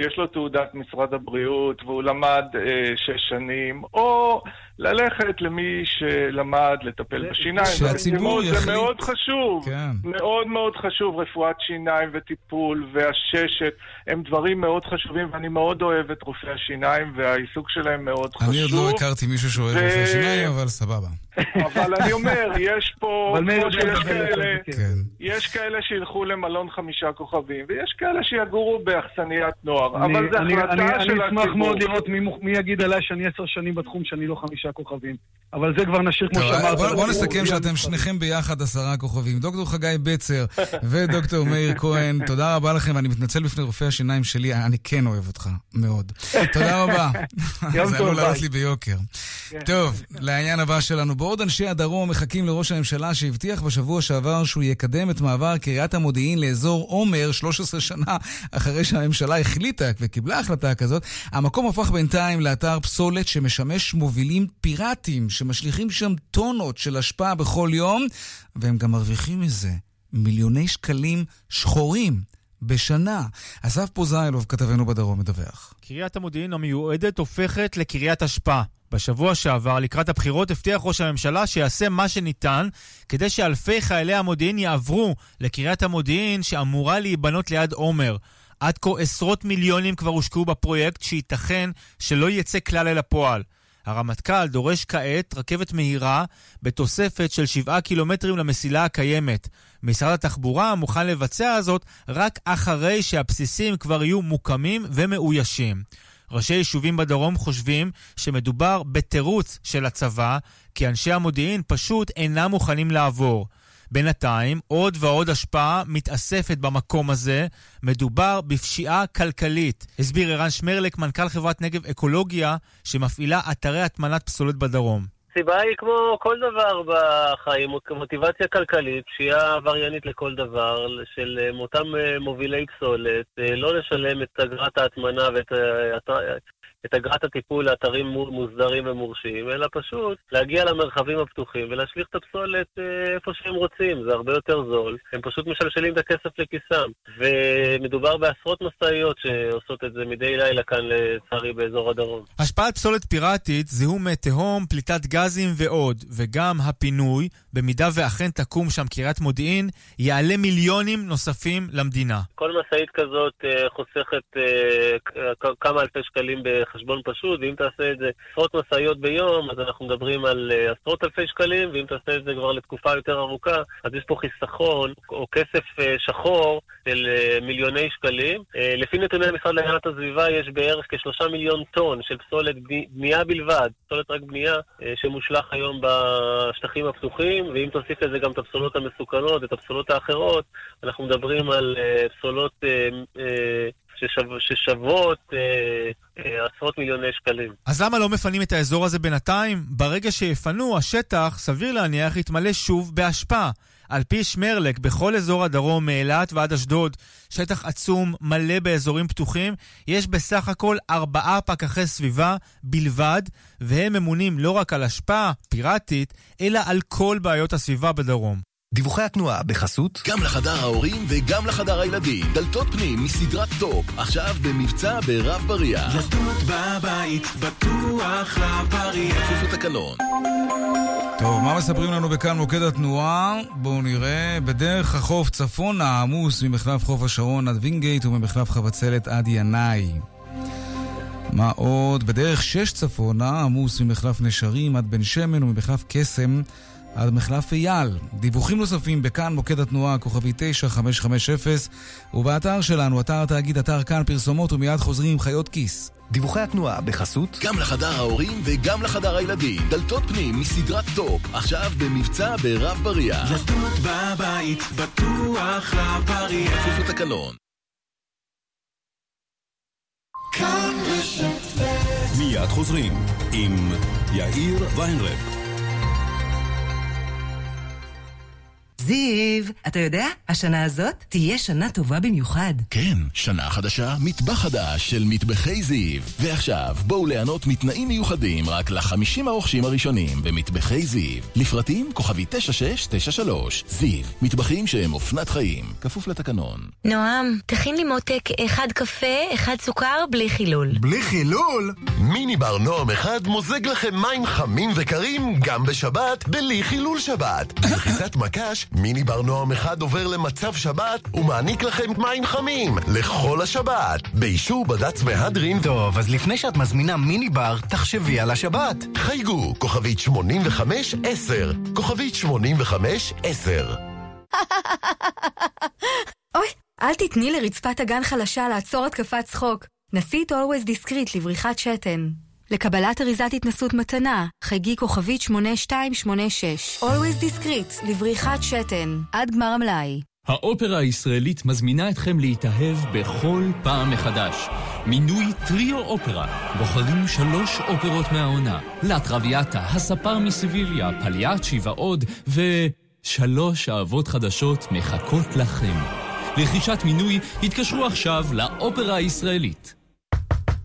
שיש לו תעודת משרד הבריאות והוא למד אה, שש שנים, או ללכת למי שלמד לטפל בשיניים. שהציבור זה יחליט. מאוד חשוב. כן. מאוד מאוד חשוב, רפואת שיניים וטיפול והששת הם דברים מאוד חשובים ואני מאוד אוהב את רופאי השיניים והעיסוק שלהם מאוד חשוב. אני עוד לא הכרתי מישהו שאוהב ו- רופא שיניים, אבל סבבה. אבל אני אומר, יש פה, [LAUGHS] כמו שיש כאלה, בכיף. כן. יש כאלה שילכו למלון חמישה כוכבים, ויש כאלה שיגורו באכסניית נוער, אני- אבל זו אני- החלטה אני- של אני אשמח הציבור. מאוד לראות מי מי יגיד עליי שאני עשר שנים בתחום שאני לא חמישה כוכבים. אבל זה כבר נשאיר כמו שאמרת. בוא- בוא. נסכם שאתם שניכם ביחד עשרה כוכבים. דוקטור חגי בצר ודוקטור מאיר כהן, תודה רבה לכם, ואני מתנצל בפני רופאי השיניים שלי, אני כן אוהב אותך, מאוד. תודה רבה. [LAUGHS] יום זה טוב, עלול לעלות ביי. לי ביוקר. טוב, לעניין הבא שלנו. בעוד אנשי הדרום מחכים לראש הממשלה שהבטיח בשבוע שעבר שהוא יקדם את מעבר קריית המודיעין לאזור עומר 13 שנה אחרי שהממשלה החליטה וקיבלה החלטה כזאת, המקום הפך בינתיים לאתר פסולת שמשמש מובילים פיראטיים שמשליכים שם טונות של אשפה בכל יום, והם גם מרוויחים מזה מיליוני שקלים שחורים. בשנה. אסף פוזיילוב, כתבנו בדרום, מדווח. קריית המודיעין המיועדת הופכת לקריית אשפה. בשבוע שעבר, לקראת הבחירות, הבטיח ראש הממשלה שיעשה מה שניתן כדי שאלפי חיילי המודיעין יעברו לקריית המודיעין שאמורה להיבנות ליד עומר. עד כה עשרות מיליונים כבר הושקעו בפרויקט שייתכן שלא יצא כלל אל הפועל. הרמטכ"ל דורש כעת רכבת מהירה בתוספת של 7 קילומטרים למסילה הקיימת. משרד התחבורה מוכן לבצע זאת רק אחרי שהבסיסים כבר יהיו מוקמים ומאוישים. ראשי יישובים בדרום חושבים שמדובר בתירוץ של הצבא, כי אנשי המודיעין פשוט אינם מוכנים לעבור. בינתיים, עוד ועוד השפעה מתאספת במקום הזה. מדובר בפשיעה כלכלית. הסביר ערן שמרלק, מנכ"ל חברת נגב אקולוגיה, שמפעילה אתרי הטמנת פסולת בדרום. הסיבה היא כמו כל דבר בחיים, מוטיבציה כלכלית, פשיעה עבריינית לכל דבר, של אותם מובילי פסולת, לא לשלם את אגרת ההטמנה ואת את אגרת הטיפול לאתרים מוסדרים ומורשים, אלא פשוט להגיע למרחבים הפתוחים ולהשליך את הפסולת אה, איפה שהם רוצים, זה הרבה יותר זול. הם פשוט משלשלים את הכסף לכיסם. ומדובר בעשרות משאיות שעושות את זה מדי לילה כאן, לצערי, באזור הדרום. השפעת פסולת פיראטית, זיהום מי תהום, פליטת גזים ועוד, וגם הפינוי, במידה ואכן תקום שם קריית מודיעין, יעלה מיליונים נוספים למדינה. כל משאית כזאת אה, חוסכת אה, כמה אלפי שקלים חשבון פשוט, ואם תעשה את זה עשרות משאיות ביום, אז אנחנו מדברים על uh, עשרות אלפי שקלים, ואם תעשה את זה כבר לתקופה יותר ארוכה, אז יש פה חיסכון או כסף uh, שחור של uh, מיליוני שקלים. לפי נתוני המשרד להגנת הסביבה יש בערך כשלושה מיליון טון של פסולת בנייה בלבד, פסולת רק בנייה, שמושלח היום בשטחים הפתוחים, ואם תוסיף לזה גם את הפסולות המסוכנות, את הפסולות האחרות, אנחנו מדברים על פסולות... ששו, ששוות אה, אה, עשרות מיליוני שקלים. אז למה לא מפנים את האזור הזה בינתיים? ברגע שיפנו, השטח, סביר להניח, יתמלא שוב באשפה. על פי שמרלק, בכל אזור הדרום, מאילת ועד אשדוד, שטח עצום, מלא באזורים פתוחים, יש בסך הכל ארבעה פקחי סביבה בלבד, והם ממונים לא רק על השלכה פיראטית, אלא על כל בעיות הסביבה בדרום. דיווחי התנועה בחסות גם לחדר ההורים וגם לחדר הילדים. דלתות פנים מסדרת טופ, עכשיו במבצע ברב בריח. דלתות בבית, בטוח רב בריח. כפוף לתקנון. טוב, מה מספרים לנו בכאן מוקד התנועה? בואו נראה. בדרך החוף צפונה עמוס ממחלף חוף השרון עד וינגייט וממחלף חבצלת עד ינאי. מה עוד? בדרך שש צפונה עמוס ממחלף נשרים עד בן שמן וממחלף קסם עד מחלף אייל. דיווחים נוספים בכאן מוקד התנועה, כוכבי 9550, ובאתר שלנו, אתר התאגיד, אתר כאן פרסומות, ומיד חוזרים עם חיות כיס. דיווחי התנועה בחסות גם לחדר ההורים וגם לחדר הילדים. דלתות פנים מסדרת טופ, עכשיו במבצע ברב בריח. דלתות בבית, בטוח רב בריח. כפוף לתקנון. מיד חוזרים עם יאיר ויינרב. זיו, אתה יודע, השנה הזאת תהיה שנה טובה במיוחד. כן, שנה חדשה, מטבח חדש של מטבחי זיו. ועכשיו, בואו ליהנות מתנאים מיוחדים רק לחמישים הרוכשים הראשונים במטבחי זיו. לפרטים כוכבי 9693. זיו, מטבחים שהם אופנת חיים. כפוף לתקנון. נועם, תכין לי מותק אחד קפה, אחד סוכר, בלי חילול. בלי חילול? מיני בר נועם אחד מוזג לכם מים חמים וקרים גם בשבת, בלי חילול שבת. [COUGHS] בלחיצת מקש מיני בר נועם אחד עובר למצב שבת ומעניק לכם מים חמים לכל השבת, באישור בד"ץ מהדרין. טוב, אז לפני שאת מזמינה מיני בר, תחשבי על השבת. חייגו, כוכבית 85-10, כוכבית 85-10. [LAUGHS] אוי, אל תתני לרצפת אגן חלשה לעצור התקפת צחוק. נסי את Always Discreet לבריחת שתן. לקבלת אריזת התנסות מתנה, חגי כוכבית 8286. Always Discreet, לבריחת שתן, עד גמר המלאי. האופרה הישראלית מזמינה אתכם להתאהב בכל פעם מחדש. מינוי טריו אופרה. בוחרים שלוש אופרות מהעונה. לטרוויאטה, הספר מסיביליה, פליאצ'י ועוד, ושלוש אהבות חדשות מחכות לכם. רכישת מינוי, התקשרו עכשיו לאופרה הישראלית.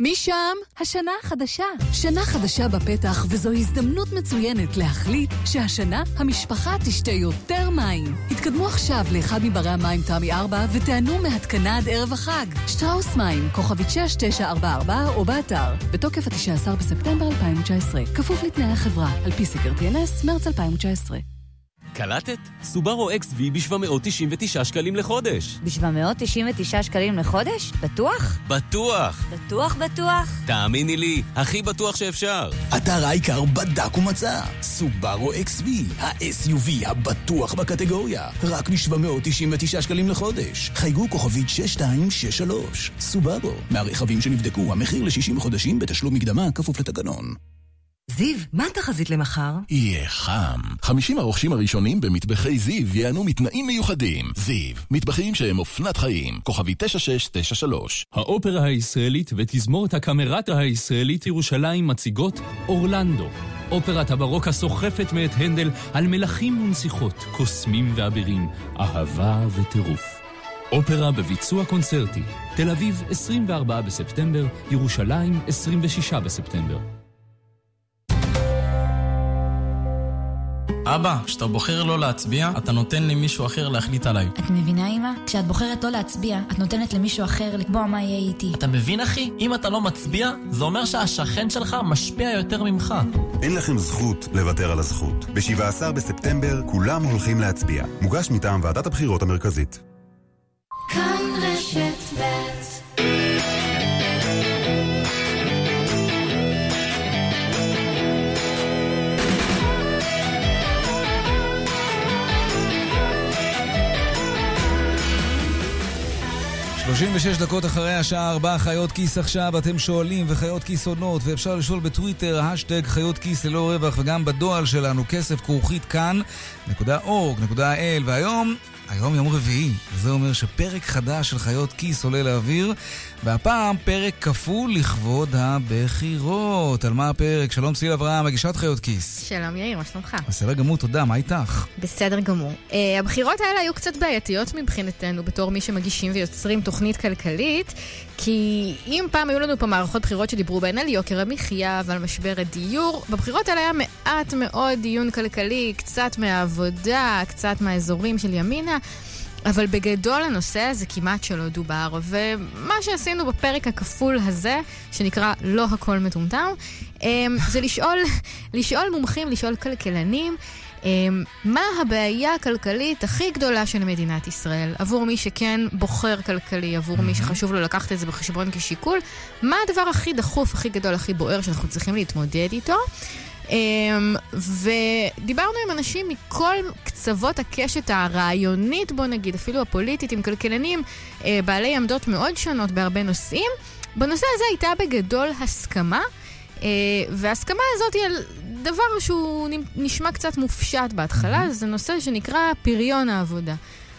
מי שם? השנה החדשה. שנה חדשה בפתח, וזו הזדמנות מצוינת להחליט שהשנה המשפחה תשתה יותר מים. התקדמו עכשיו לאחד מברי המים תמי 4 ותיענו מהתקנה עד ערב החג. שטראוס מים, כוכבית 6944 או באתר. בתוקף ה-19 בספטמבר 2019. כפוף לתנאי החברה, על פי סקר TNS, מרץ 2019. קלטת? סובארו XV ב-799 שקלים לחודש. ב-799 שקלים לחודש? בטוח? בטוח! בטוח בטוח? תאמיני לי, הכי בטוח שאפשר. אתר אייקר בדק ומצא. סובארו XV, ה-SUV הבטוח בקטגוריה. רק מ-799 שקלים לחודש. חייגו כוכבית 6263. סובארו, מהרכבים שנבדקו, המחיר ל-60 חודשים בתשלום מקדמה כפוף לתקנון. זיו, מה התחזית למחר? יהיה חם. 50 הרוכשים הראשונים במטבחי זיו ייהנו מתנאים מיוחדים. זיו, מטבחים שהם אופנת חיים. כוכבי 9693. האופרה הישראלית ותזמורת הקמרטה הישראלית ירושלים מציגות אורלנדו. אופרת הברוק הסוחפת מאת הנדל על מלכים ונסיכות, קוסמים ואבירים, אהבה וטירוף. אופרה בביצוע קונצרטי, תל אביב 24 בספטמבר, ירושלים 26 בספטמבר. אבא, כשאתה בוחר לא להצביע, אתה נותן למישהו אחר להחליט עליי. את מבינה, אמא? כשאת בוחרת לא להצביע, את נותנת למישהו אחר לקבוע מה יהיה איתי. אתה מבין, אחי? אם אתה לא מצביע, זה אומר שהשכן שלך משפיע יותר ממך. אין לכם זכות לוותר על הזכות. ב-17 בספטמבר כולם הולכים להצביע. מוגש מטעם ועדת הבחירות המרכזית. כאן רשת ב' 36 דקות אחרי השעה 4, חיות כיס עכשיו, אתם שואלים וחיות כיס עונות, ואפשר לשאול בטוויטר, השטג חיות כיס ללא רווח, וגם בדואל שלנו, כסף כרוכית כאן.org.il, והיום... היום יום רביעי, וזה אומר שפרק חדש של חיות כיס עולה לאוויר, והפעם פרק כפול לכבוד הבחירות. על מה הפרק? שלום סיל אברהם, מגישת חיות כיס. שלום יאיר, מה שלומך? בסדר גמור, תודה, מה איתך? בסדר גמור. Uh, הבחירות האלה היו קצת בעייתיות מבחינתנו בתור מי שמגישים ויוצרים תוכנית כלכלית, כי אם פעם היו לנו פה מערכות בחירות שדיברו בהן על יוקר המחיה ועל משבר הדיור, בבחירות האלה היה מעט מאוד דיון כלכלי, קצת מהעבודה, קצת מהאזורים של ימינה. אבל בגדול הנושא הזה כמעט שלא דובר, ומה שעשינו בפרק הכפול הזה, שנקרא לא הכל מטומטם, אמ, זה לשאול, [LAUGHS] לשאול מומחים, לשאול כלכלנים, מה הבעיה הכלכלית הכי גדולה של מדינת ישראל, עבור מי שכן בוחר כלכלי, עבור מי שחשוב לו לקחת את זה בחשבון כשיקול, מה הדבר הכי דחוף, הכי גדול, הכי בוער שאנחנו צריכים להתמודד איתו. Um, ודיברנו עם אנשים מכל קצוות הקשת הרעיונית, בוא נגיד, אפילו הפוליטית, עם כלכלנים uh, בעלי עמדות מאוד שונות בהרבה נושאים. בנושא הזה הייתה בגדול הסכמה, uh, וההסכמה הזאת היא על דבר שהוא נשמע קצת מופשט בהתחלה, זה נושא שנקרא פריון העבודה.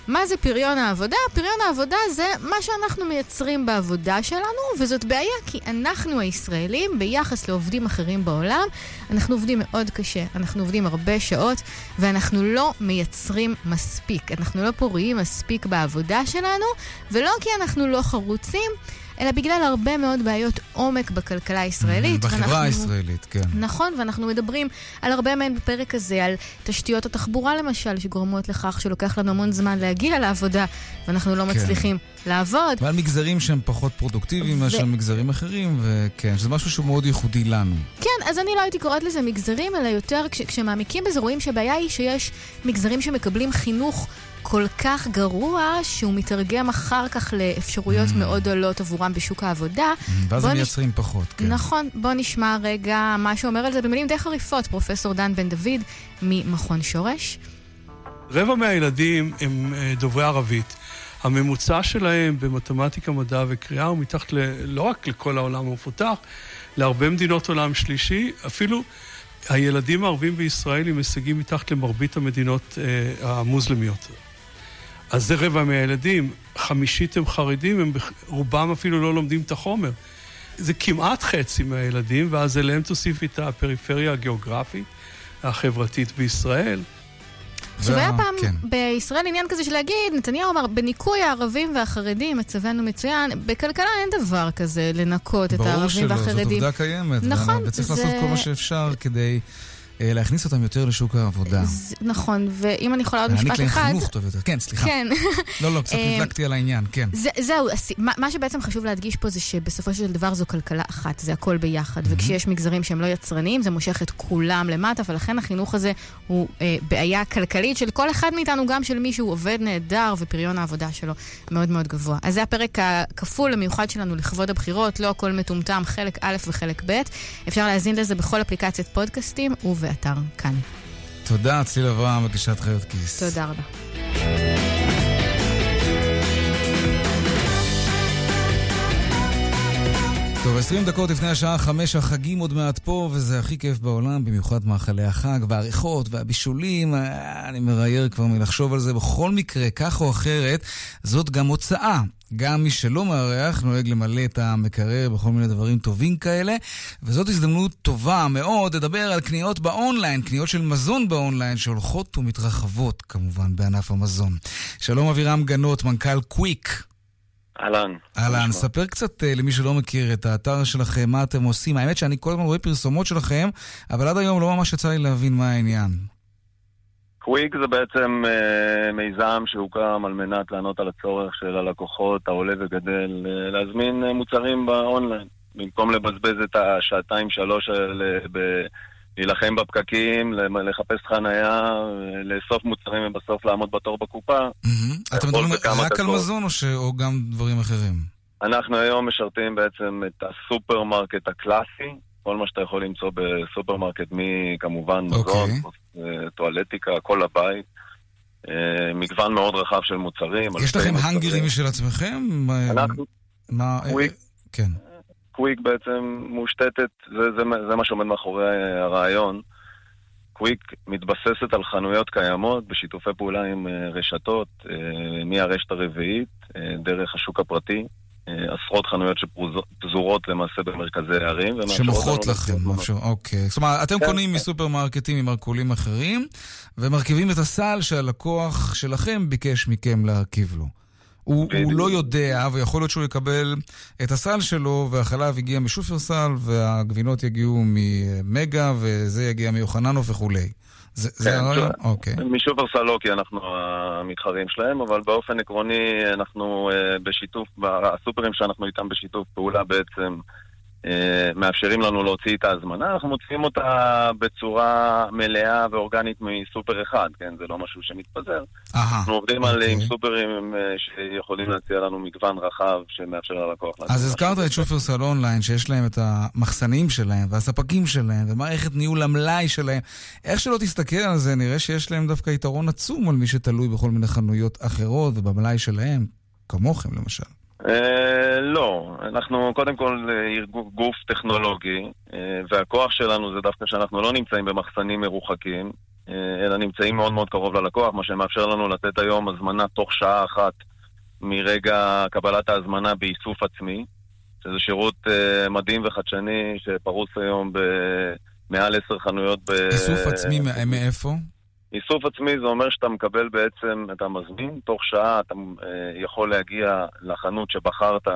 מה זה פריון העבודה? פריון העבודה זה מה שאנחנו מייצרים בעבודה שלנו, וזאת בעיה כי אנחנו הישראלים, ביחס לעובדים אחרים בעולם, אנחנו עובדים מאוד קשה, אנחנו עובדים הרבה שעות, ואנחנו לא מייצרים מספיק. אנחנו לא פוריים מספיק בעבודה שלנו, ולא כי אנחנו לא חרוצים. אלא בגלל הרבה מאוד בעיות עומק בכלכלה הישראלית. בחברה ואנחנו... הישראלית, כן. נכון, ואנחנו מדברים על הרבה מהן בפרק הזה, על תשתיות התחבורה למשל, שגורמות לכך שלוקח לנו המון זמן להגיע לעבודה, ואנחנו לא כן. מצליחים לעבוד. ועל מגזרים שהם פחות פרודוקטיביים ו... מאשר מגזרים אחרים, וכן, שזה משהו שהוא מאוד ייחודי לנו. כן, אז אני לא הייתי קוראת לזה מגזרים, אלא יותר כש... כשמעמיקים בזה רואים שהבעיה היא שיש מגזרים שמקבלים חינוך כל כך גרוע, שהוא מתרגם אחר כך לאפשרויות מאוד עולות עבורם בשוק העבודה. ואז בוא הם נש- מייצרים פחות, כן. נכון, בוא נשמע רגע מה שאומר על זה במילים די חריפות, פרופסור דן בן דוד ממכון שורש. רבע מהילדים הם אה, דוברי ערבית. הממוצע שלהם במתמטיקה, מדע וקריאה הוא מתחת ל, לא רק לכל העולם המפותח, להרבה מדינות עולם שלישי, אפילו הילדים הערבים בישראל עם הישגים מתחת למרבית המדינות אה, המוסלמיות. אז זה רבע מהילדים, חמישית הם חרדים, הם רובם אפילו לא לומדים את החומר. זה כמעט חצי מהילדים, ואז אליהם תוסיף את הפריפריה הגיאוגרפית, החברתית בישראל. עכשיו היה פעם כן. בישראל עניין כזה של להגיד, נתניהו אמר, בניקוי הערבים והחרדים מצבנו מצוין. בכלכלה אין דבר כזה לנקות את ברור הערבים שלא, זאת והחרדים. עובדה קיימת. נכון, וצריך זה- לעשות כל מה שאפשר כדי להכניס אותם יותר לשוק העבודה. זה- נכון, ואם אני יכולה עוד להעניק משפט להם אחד... חינוך טוב יותר. כן, סליחה. כן. לא, לא, קצת אה, נדלקתי על העניין, כן. זה, זהו, מה, שבעצם חשוב להדגיש פה זה שבסופו של דבר זו כלכלה אחת, זה הכל ביחד. וכשיש מגזרים שהם לא יצרניים, זה מושך את כולם למטה, ולכן החינוך הזה הוא אה, בעיה כלכלית של כל אחד מאיתנו, גם של מי שהוא עובד נהדר ופריון העבודה שלו מאוד מאוד גבוה. אז זה הפרק הכפול המיוחד שלנו לכבוד הבחירות, לא הכל מטומטם, חלק א' וחלק ב'. אפשר להאזין לזה בכל אפליקציית פודקאסטים ובאתר כאן. תודה, צליל אברהם, מגישת חיות כיס. תודה רבה. טוב, 20 דקות לפני השעה חמש, החגים עוד מעט פה, וזה הכי כיף בעולם, במיוחד מאכלי החג, והריחות והבישולים, אה, אני מראייר כבר מלחשוב על זה. בכל מקרה, כך או אחרת, זאת גם הוצאה. גם מי שלא מארח נוהג למלא את המקרר בכל מיני דברים טובים כאלה, וזאת הזדמנות טובה מאוד לדבר על קניות באונליין, קניות של מזון באונליין, שהולכות ומתרחבות כמובן בענף המזון. שלום אבירם גנות, מנכ"ל קוויק. אהלן. אהלן, ספר קצת אה, למי שלא מכיר את האתר שלכם, מה אתם עושים. האמת שאני כל הזמן רואה פרסומות שלכם, אבל עד היום לא ממש יצא לי להבין מה העניין. קוויק זה בעצם אה, מיזם שהוקם על מנת לענות על הצורך של הלקוחות העולה וגדל, אה, להזמין אה, מוצרים באונליין. במקום לבזבז את השעתיים-שלוש האלה ב... להילחם בפקקים, לחפש חנייה, לאסוף מוצרים ובסוף לעמוד בתור בקופה. אתם מדברים רק על. מזון או, גם דברים אחרים? אנחנו היום משרתים בעצם את הסופרמרקט הקלאסי, כל מה שאתה יכול למצוא בסופרמרקט, מכמובן מזון, אוקיי. אה, טואלטיקה, כל הבית. אה, מגוון מאוד רחב של מוצרים. יש לכם. האנגרים משל עצמכם? אנחנו, מה... כן. קוויק בעצם מושתתת, זה, זה, זה מה שעומד מאחורי הרעיון. קוויק מתבססת על חנויות קיימות בשיתופי פעולה עם אה, רשתות, אה, מהרשת הרביעית, אה, דרך השוק הפרטי, עשרות חנויות שפזורות למעשה במרכזי הערים. שמוכרות לכם, מאפשר, אוקיי. זאת אומרת, אתם כן, קונים מסופרמרקטים ממרכולים אחרים, ומרכיבים את הסל שהלקוח שלכם ביקש מכם להרכיב לו. הוא, הוא לא יודע, ויכול להיות שהוא יקבל את הסל שלו, והחלב הגיע משופרסל, והגבינות יגיעו ממגה, וזה יגיע מיוחננוף וכולי. זה, זה כן, הרעיון? שוב, אוקיי. משופרסל לא, כי אנחנו המתחרים שלהם, אבל באופן עקרוני אנחנו אה, בשיתוף, הסופרים שאנחנו איתם בשיתוף פעולה בעצם מאפשרים לנו להוציא את ההזמנה, אנחנו מוציאים אותה בצורה מלאה ואורגנית מסופר אחד, כן? זה לא משהו שמתפזר. אנחנו עובדים על, עם סופרים אה, שיכולים להציע לנו מגוון רחב שמאפשר ללקוח לעשות. אז הזכרת את שופרסל אונליין, שיש להם את המחסנים שלהם, והספקים שלהם, ומערכת ניהול המלאי שלהם. איך שלא תסתכל על זה, נראה שיש להם דווקא יתרון עצום על מי שתלוי בכל מיני חנויות אחרות ובמלאי שלהם, כמוכם למשל. אה, לא, אנחנו קודם כל אה, גוף טכנולוגי, אה, והכוח שלנו זה דווקא שאנחנו לא נמצאים במחסנים מרוחקים, אלא נמצאים מאוד מאוד קרוב ללקוח, מה שמאפשר לנו לתת היום הזמנה תוך שעה אחת מרגע קבלת ההזמנה באיסוף עצמי, שזה שירות מדהים וחדשני שפרוס היום במעל עשר חנויות. ב- איסוף עצמי מא- מאיפה? איסוף עצמי זה אומר שאתה מקבל בעצם, אתה מזמין, תוך שעה אתה אה, יכול להגיע לחנות שבחרת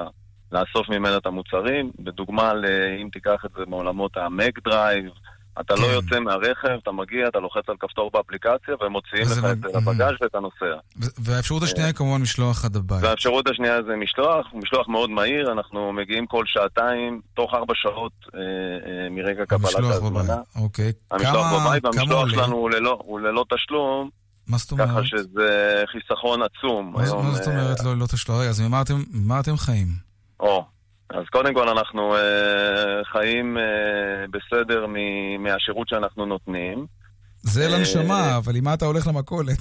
לאסוף ממנה את המוצרים. בדוגמה, אם תיקח את זה מעולמות המק דרייב, אתה כן. לא יוצא מהרכב, אתה מגיע, אתה לוחץ על כפתור באפליקציה והם מוציאים לך לא- את זה לבגאז' ואתה נוסע. ו- והאפשרות השנייה היא כמובן משלוח עד הבית. והאפשרות השנייה זה משלוח, משלוח מאוד מהיר, אנחנו מגיעים כל שעתיים, תוך ארבע שעות אה, אה, מרגע קבלת ההזמנה. אוקיי. המשלוח כמה- בבית, והמשלוח? שלנו הוא ללא, הוא ללא תשלום. מה זאת אומרת? ככה שזה חיסכון עצום. מה, היום, מה זאת אה, אומרת לא, לא תשלום? רגע, אז ממה אתם, אתם חיים? או, אז קודם כל אנחנו אה, חיים אה, בסדר מ- מהשירות שאנחנו נותנים. זה אה, לנשמה, אבל עם מה אתה הולך למכולת?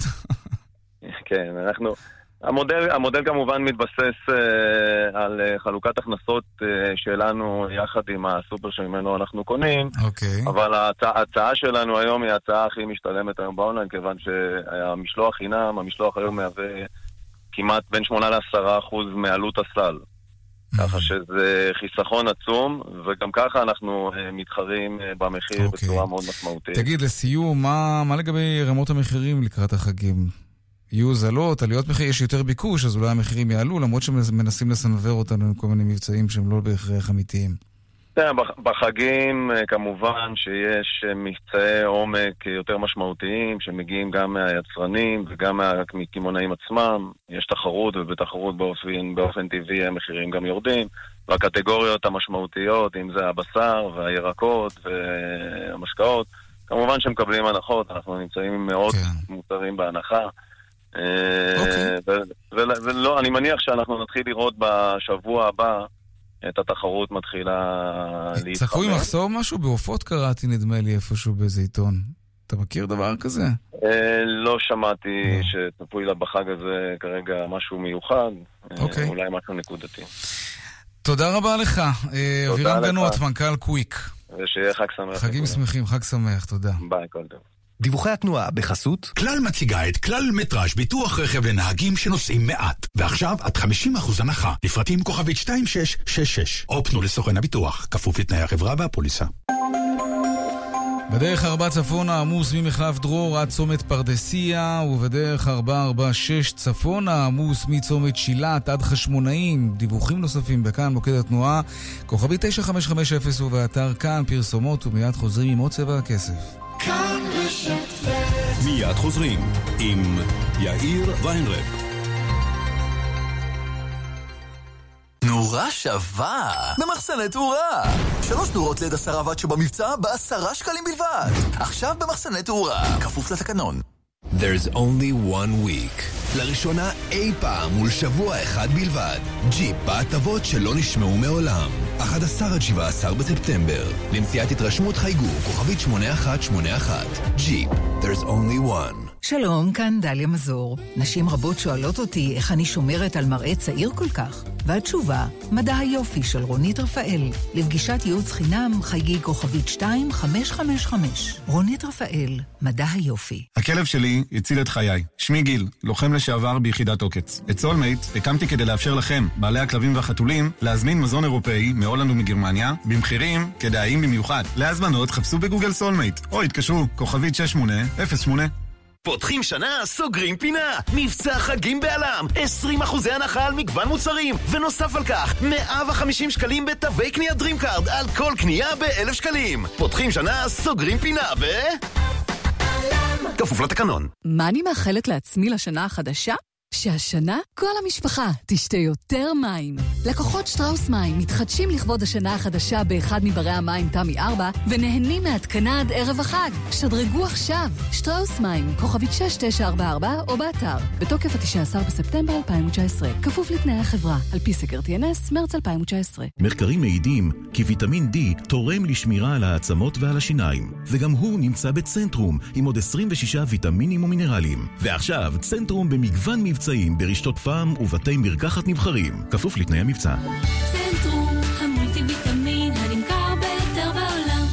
[LAUGHS] כן, אנחנו... המודל, המודל כמובן מתבסס אה, על אה, חלוקת הכנסות אה, שלנו יחד עם הסופר שממנו אנחנו קונים, אוקיי. אבל ההצעה, ההצעה שלנו היום היא ההצעה הכי משתלמת היום באונליין, כיוון שהמשלוח חינם, המשלוח היום מהווה כמעט בין 8 ל-10 אחוז מעלות הסל. ככה שזה חיסכון עצום, וגם ככה אנחנו אה, מתחרים אה, במחיר אוקיי. בצורה מאוד משמעותית. תגיד, לסיום, מה, מה לגבי רמות המחירים לקראת החגים? יהיו הוזלות, עליות מחיר, יש יותר ביקוש, אז אולי המחירים יעלו, למרות שמנסים לסנוור אותנו עם כל מיני מבצעים שהם לא בהכרח אמיתיים. תראה, בח- בחגים אה, כמובן שיש אה, מבצעי עומק אה, יותר משמעותיים שמגיעים גם מהיצרנים וגם מהקמעונאים עצמם. יש תחרות ובתחרות באופן, באופן טבעי המחירים גם יורדים. והקטגוריות המשמעותיות, אם זה הבשר והירקות והמשקאות, כמובן שמקבלים הנחות, אנחנו נמצאים עם מאות מוצרים בהנחה. ו- ו- ולא, אני מניח שאנחנו נתחיל לראות בשבוע הבא את התחרות מתחילה להתחמם. צפוי מחסור משהו? בעופות קראתי, נדמה לי, איפשהו באיזה עיתון. אתה מכיר דבר כזה? אה, לא שמעתי שצפוי לה בחג הזה כרגע משהו מיוחד, אה, אוקיי. אולי משהו נקודתי. תודה רבה לך. אה, אבירם. גנות, מנכ"ל קוויק. ושיהיה חג שמח. חגים. שמחים, חג שמח, תודה. ביי, כל טוב. דיווחי התנועה בחסות כלל מציגה את כלל מטראז' ביטוח רכב לנהגים שנוסעים מעט. ועכשיו עד 50% הנחה, לפרטים כוכבית 2666. או פנו לסוכן הביטוח, כפוף לתנאי החברה והפוליסה. בדרך 4 צפונה עמוס ממחלף דרור עד צומת פרדסיה, ובדרך 446 צפונה עמוס מצומת שילת עד חשמונאים. דיווחים נוספים בכאן מוקד התנועה, כוכבי 9550 ובאתר כאן פרסומות ומיד חוזרים עם עוד צבע הכסף. כאן רשת ב' מיד חוזרים עם יאיר ויינרב. נורה שווה במחסני תאורה. שלוש נורות ליד עשרה ואט שבמבצע בעשרה שקלים בלבד. עכשיו במחסני תאורה, כפוף לתקנון. There's only one week. לראשונה אי פעם מול שבוע אחד בלבד. ג'יפ בהטבות שלא נשמעו מעולם. 11 עד 17 בספטמבר. לנסיעת התרשמות חייגו, כוכבית 8181. ג'יפ, there's only one. שלום, כאן דליה מזור. נשים רבות שואלות אותי איך אני שומרת על מראה צעיר כל כך. והתשובה, מדע היופי של רונית רפאל. לפגישת ייעוץ חינם, חייגי כוכבית 2555. רונית רפאל, מדע היופי. הכלב שלי הציל את חיי. שמי גיל, לוחם לשעבר ביחידת עוקץ. את סולמייט הקמתי כדי לאפשר לכם, בעלי הכלבים והחתולים, להזמין מזון אירופאי מהולנד ומגרמניה, במחירים כדאיים במיוחד. להזמנות חפשו בגוגל סולמייט, או התקשרו, כוכבית 6808. פותחים שנה, סוגרים פינה. מבצע חגים בעלם. 20 אחוזי הנחה על מגוון מוצרים. ונוסף על כך, 150 שקלים בתווי קנייה DreamCard על כל קנייה ב-1,000 שקלים. פותחים שנה, סוגרים פינה ב... כפוף לתקנון. מה אני מאחלת לעצמי לשנה החדשה? שהשנה כל המשפחה תשתה יותר מים. לקוחות שטראוס מים מתחדשים לכבוד השנה החדשה באחד מברי המים תמי 4 ונהנים מהתקנה עד ערב החג. שדרגו עכשיו. שטראוס מים, כוכבית 6944 או באתר. בתוקף ה-19 בספטמבר 2019. כפוף לתנאי החברה. על פי סקר TNS, מרץ 2019. מחקרים מעידים כי ויטמין D תורם לשמירה על העצמות ועל השיניים, וגם הוא נמצא בצנטרום עם עוד 26 ויטמינים ומינרלים. ועכשיו, צנטרום במגוון מבצעים ברשתות פעם ובתי מרקחת נבחרים, כפוף לתנאי המבצע. צנטרום המולטי ויטמין הנמכר ביותר בעולם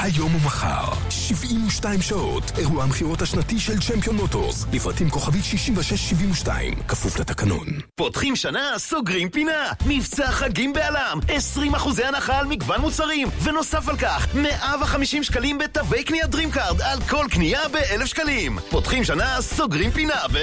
היום ומחר, 72 שעות, אירוע המכירות השנתי של צ'מפיון מוטורס, לפרטים כוכבית 6672, כפוף לתקנון. פותחים שנה, סוגרים פינה. מבצע חגים בעלם. 20 אחוזי הנחה על מגוון מוצרים. ונוסף על כך, 150 שקלים בתווי קנייה DreamCard על כל קנייה ב-1,000 שקלים. פותחים שנה, סוגרים פינה ב...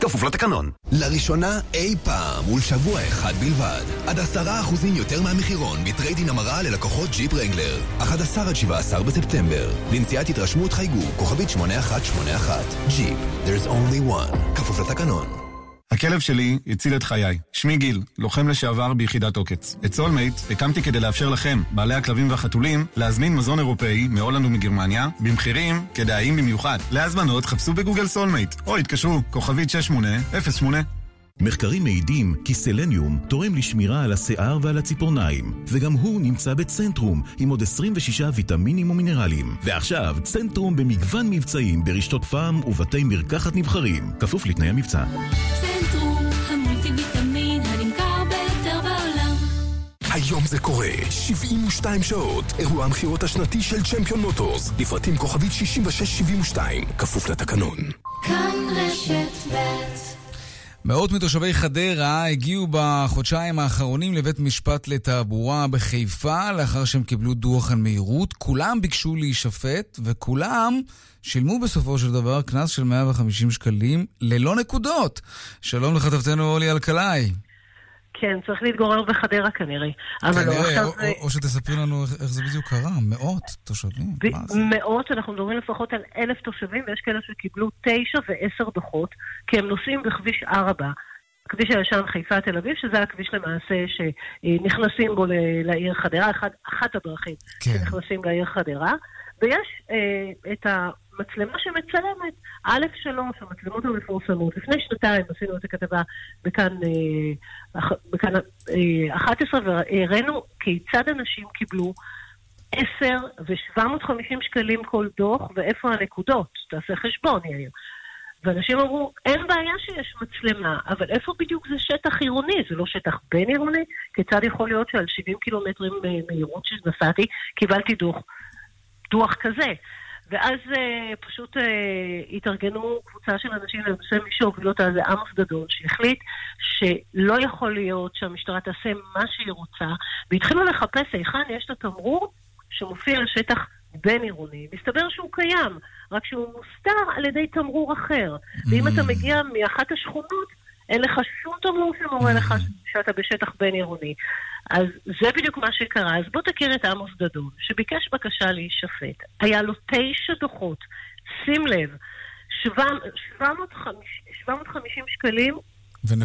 כפוף לתקנון. לראשונה אי פעם ולשבוע אחד בלבד. עד עשרה אחוזים יותר מהמחירון ב trade-in המרה ללקוחות ג'יפ רנגלר. 11 עד 17 בספטמבר. לנסיעת התרשמות חייגו, כוכבית 8181. ג'יפ, there's only one. כפוף לתקנון. הכלב שלי הציל את חיי. שמי גיל, לוחם לשעבר ביחידת עוקץ. את סולמייט הקמתי כדי לאפשר לכם, בעלי הכלבים והחתולים, להזמין מזון אירופאי מהולנד ומגרמניה, במחירים כדאיים במיוחד. להזמנות חפשו בגוגל סולמייט, או התקשרו, כוכבית 6808. מחקרים מעידים כי סלניום תורם לשמירה על השיער ועל הציפורניים, וגם הוא נמצא בצנטרום, עם עוד 26 ויטמינים ומינרלים. ועכשיו, צנטרום במגוון מבצעים ברשתות פארם ובתי מרקחת נבחרים, כפוף לתנאי המבצע. צנטרום, המולטי ויטמין הנמכר ביותר בעולם. היום זה קורה, 72 שעות, אירוע המכירות השנתי של צ'מפיון מוטורס, לפרטים כוכבית 6672, כפוף לתקנון. כאן רשת ב' מאות מתושבי חדרה הגיעו בחודשיים האחרונים לבית משפט לתעבורה בחיפה לאחר שהם קיבלו דוח על מהירות. כולם ביקשו להישפט וכולם שילמו בסופו של דבר קנס של 150 שקלים ללא נקודות. שלום לכתבתנו אורלי אלקלעי. כן, צריך להתגורר בחדרה כנראה. אבל לא, כנראה, עכשיו או, זה- או, שתספרי לנו איך, זה בדיוק קרה, מאות תושבים. ב-? מאות, אנחנו מדברים לפחות על אלף תושבים, ויש כאלה שקיבלו תשע ועשר דוחות, כי הם נוסעים בכביש ארבע. הכביש הישן חיפה תל אביב, שזה הכביש למעשה שנכנסים בו לעיר חדרה, אחד, אחת הדרכים כן. שנכנסים לעיר חדרה, ויש אה, את המצלמה שמצלמת, א' שלוש, המצלמות המפורסמות. לפני שנתיים עשינו את הכתבה בכאן, אה, בכאן אה, 11, והראינו כיצד אנשים קיבלו 10 ו-750 שקלים כל דוח, ואיפה הנקודות? תעשה חשבון, יאיר. ואנשים אמרו, אין בעיה שיש מצלמה, אבל איפה בדיוק זה שטח עירוני? זה לא שטח בין עירוני? כיצד יכול להיות שעל 70 קילומטרים אה, מהירות שנסעתי, קיבלתי דוח, דוח כזה? ואז אה, פשוט אה, התארגנו קבוצה של אנשים, למעשה מי שהוביל אותה זה עמוס דדון, שהחליט שלא יכול להיות שהמשטרה תעשה מה שהיא רוצה, והתחילו לחפש היכן יש את התמרור שמופיע על שטח בין עירוני. מסתבר שהוא קיים, רק שהוא מוסתר על ידי תמרור אחר. ואם אתה מגיע מאחת השכונות, אין לך שום תמרור שמורה לך שאתה בשטח בין עירוני. אז זה בדיוק מה שקרה. אז בוא תכיר את עמוס דדון, שביקש בקשה להישפט. היה לו תשע דוחות. שים לב, 750, 750 שקלים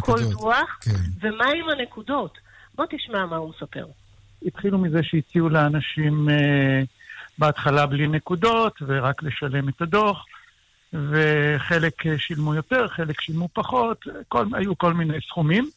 כל. דוח, כן. ומה עם הנקודות? בוא תשמע מה הוא מספר. התחילו מזה שהציעו לאנשים אה, בהתחלה בלי נקודות ורק לשלם את הדוח, וחלק אה, שילמו יותר, חלק שילמו פחות, כל, היו כל מיני סכומים.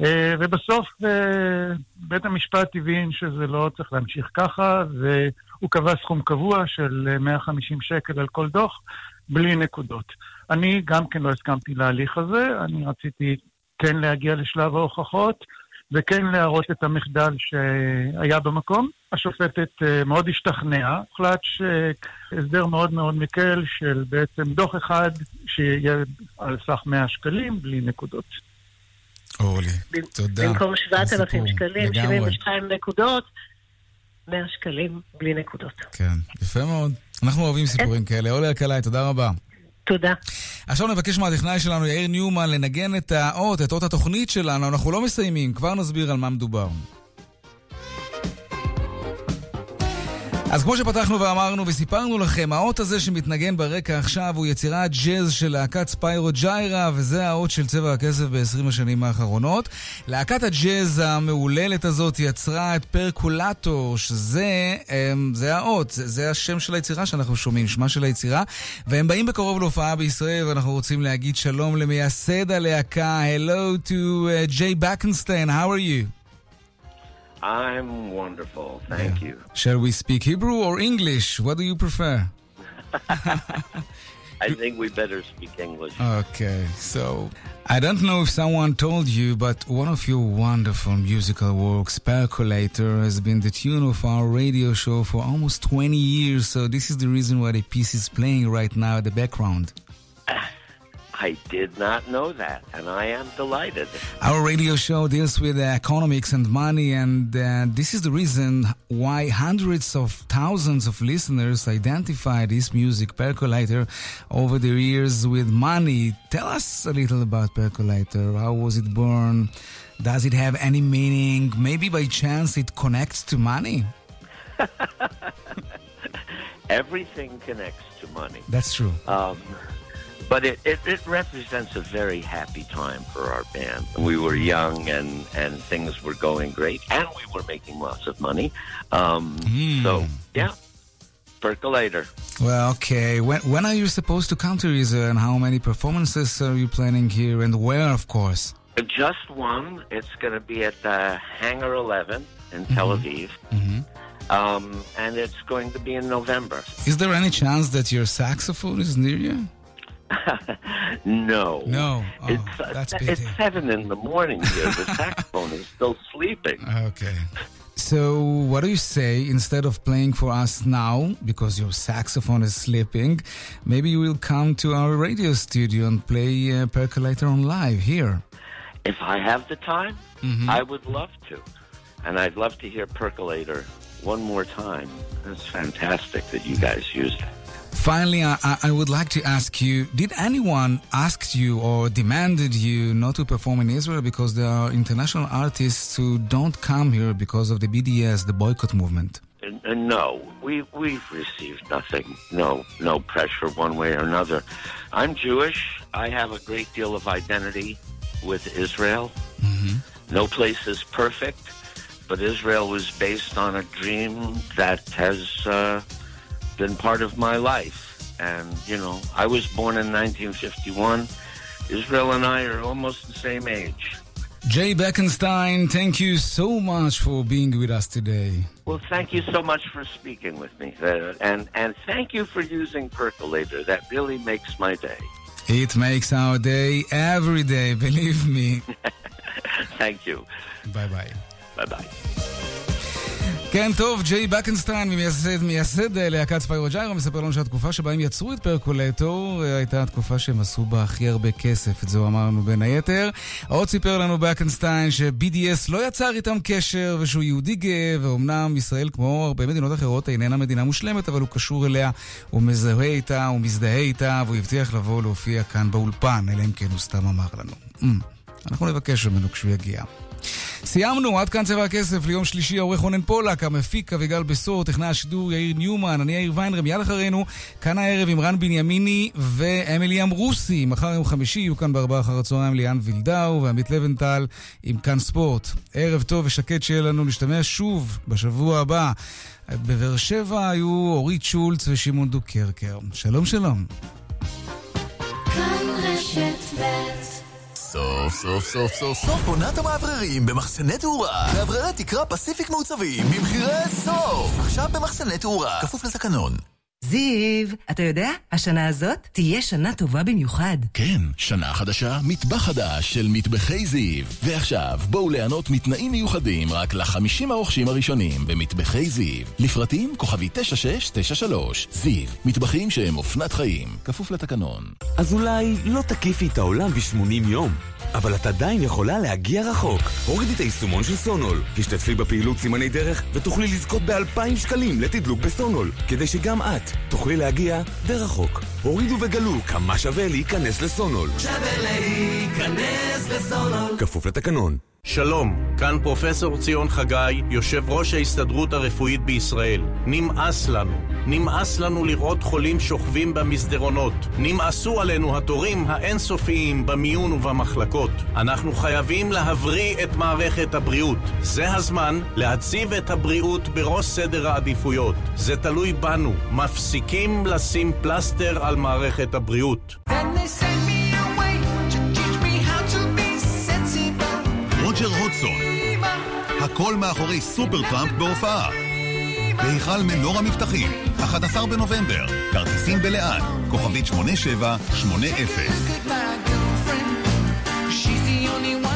אה, ובסוף אה, בית המשפט הבין שזה לא צריך להמשיך ככה, והוא קבע סכום קבוע של אה, 150 שקל על כל דוח, בלי נקודות. אני גם כן לא הסכמתי להליך הזה, אני רציתי כן להגיע לשלב ההוכחות, וכן להראות את המחדל שהיה במקום. השופטת אה, מאוד השתכנעה, הוחלט שהסדר מאוד מאוד מקל של בעצם דוח אחד שיהיה על סך 100 שקלים בלי נקודות. אורלי, תודה. במקום 7,000 סיפור. שקלים, לגמרי. 72 נקודות, 100 שקלים בלי נקודות. כן, יפה מאוד. אנחנו אוהבים סיפורים כאלה. אורלי אלקלעי, תודה רבה. תודה. עכשיו נבקש מהטכנאי שלנו, יאיר ניומן, לנגן את האות, את אות התוכנית שלנו. אנחנו לא מסיימים, כבר נסביר על מה מדובר. אז כמו שפתחנו ואמרנו וסיפרנו לכם, האות הזה שמתנגן ברקע עכשיו הוא יצירת ג'אז של להקת ספיירו ג'יירה, וזה האות של צבע הכסף ב-20 השנים האחרונות. להקת הג'אז המהוללת הזאת יצרה את פרקולטור, שזה אמ, זה האות, זה, זה השם של היצירה שאנחנו שומעים, שמה של היצירה. והם באים בקרוב להופעה בישראל, ואנחנו רוצים להגיד שלום למייסד הלהקה. Hello to uh, Jay Backenstein, how are you? I'm wonderful. Thank you. Shall we speak Hebrew or English? What do you prefer? [LAUGHS] I think we better speak English. Okay, so I don't know if someone told you, but one of your wonderful musical works, Percolator, has been the tune of our radio show for almost 20 years. So this is the reason why the piece is playing right now at the background. [LAUGHS] I did not know that, and I am delighted. Our radio show deals with economics and money, and uh, this is the reason why hundreds of thousands of listeners identify this music, Percolator, over the years with money. Tell us a little about Percolator. How was it born? Does it have any meaning? Maybe by chance it connects to money? [LAUGHS] Everything connects to money. That's true. Um, but it, it, it represents a very happy time for our band. We were young and, and things were going great, and we were making lots of money. Um, So, yeah, percolator. Well, okay. When, when are you supposed to come to Israel and how many performances are you planning here and where, of course? Just one. It's going to be at the Hangar 11 in Tel Aviv. Um, and it's going to be in November. Is there any chance that your saxophone is near you? [LAUGHS] No. No. Oh, it's, uh, that's it's seven in the morning here. The [LAUGHS] saxophone is still sleeping. Okay. So, what do you say instead of playing for us now because your saxophone is sleeping? Maybe you will come to our radio studio and play uh, Percolator on live here. If I have the time, Mhm. I would love to. And I'd love to hear Percolator one more time. It's fantastic that you guys used it. Finally, I, I- would like to ask you Did anyone ask you or demanded you not to perform in Israel because there are international artists who don't come here because of the BDS, the boycott movement? And, and no, we we've received nothing. No, no pressure one way or another. I'm Jewish. I have a great deal of identity with Israel. No place is perfect, but Israel was based on a dream that has uh, been part of my life. And you know, I was born in 1951. Israel and I are almost the same age. Jay Beckenstein, thank you so much for being with us today. Well, thank you so much for speaking with me, and and thank you for using Percolator. That really makes my day. It makes our day every day, believe me. [LAUGHS] Thank you. Bye bye. Bye bye. כן, טוב, ג'יי בקנסטיין, מייסד, מייסד אה, להקת ספיירו ג'יירו, מספר לנו שהתקופה שבה הם יצרו את פרקולטור אה, הייתה התקופה שהם עשו בה הכי הרבה כסף, את זה אמרנו בין היתר. עוד סיפר לנו בקנסטיין ש-BDS לא יצר איתם קשר ושהוא יהודי גאה, ואומנם ישראל, כמו הרבה מדינות אחרות, איננה מדינה מושלמת, אבל הוא קשור אליה, הוא מזהה איתה, הוא מזדהה איתה, והוא הבטיח לבוא להופיע כאן באולפן, אלא אם כן הוא סתם אמר לנו. Mm, אנחנו נבקש ממנו כשהוא יגיע. סיימנו, עד כאן צבע הכסף ליום שלישי, העורך רונן פולק, המפיק אביגל בשור, טכנאי השידור יאיר ניומן, אני יאיר ויינרם, מיד אחרינו, כאן הערב עם רן בנימיני ואמילי אמרוסי. מחר יום חמישי יהיו כאן בארבעה אחר הצהריים ליאן וילדאו ועמית לבנטל עם כאן ספורט. ערב טוב ושקט שיהיה לנו, נשתמע שוב בשבוע הבא. בבאר שבע היו אורית שולץ ושמעון דוקרקר. שלום שלום. כאן רשת ב' סוף סוף סוף סוף סוף עונת המאווררים במחסני תאורה. מאווררי תקרה פסיפיק מעוצבים במחירי סוף. עכשיו במחסני תאורה. כפוף לתקנון. זיו, אתה יודע, השנה הזאת תהיה שנה טובה במיוחד. כן, שנה חדשה, מטבח חדש של מטבחי זיו. ועכשיו, בואו ליהנות מתנאים מיוחדים רק לחמישים הרוכשים הראשונים במטבחי זיו. לפרטים כוכבי 9693. זיו, מטבחים שהם אופנת חיים. כפוף לתקנון. אז אולי לא תקיפי את העולם ב-80 יום, אבל את עדיין יכולה להגיע רחוק. הורידי את היישומון של סונול, השתתפי בפעילות סימני דרך ותוכלי לזכות ב-2,000 שקלים לתדלוק בסונול, כדי שגם את תוכלי להגיע די רחוק. הורידו וגלו כמה שווה להיכנס לסונול. שווה להיכנס לסונול. כפוף לתקנון. שלום, כאן פרופסור ציון חגי, יושב ראש ההסתדרות הרפואית בישראל. נמאס לנו. נמאס לנו לראות חולים שוכבים במסדרונות. נמאסו עלינו התורים האינסופיים במיון ובמחלקות. אנחנו חייבים להבריא את מערכת הבריאות. זה הזמן להציב את הבריאות בראש סדר העדיפויות. זה תלוי בנו. מפסיקים לשים פלסטר על מערכת הבריאות. רוג'ר הודסון, הכל מאחורי סופר טראמפ בהופעה. בהיכל מנור המבטחים, 11 בנובמבר, כרטיסים בלאן, כוכבית 8780.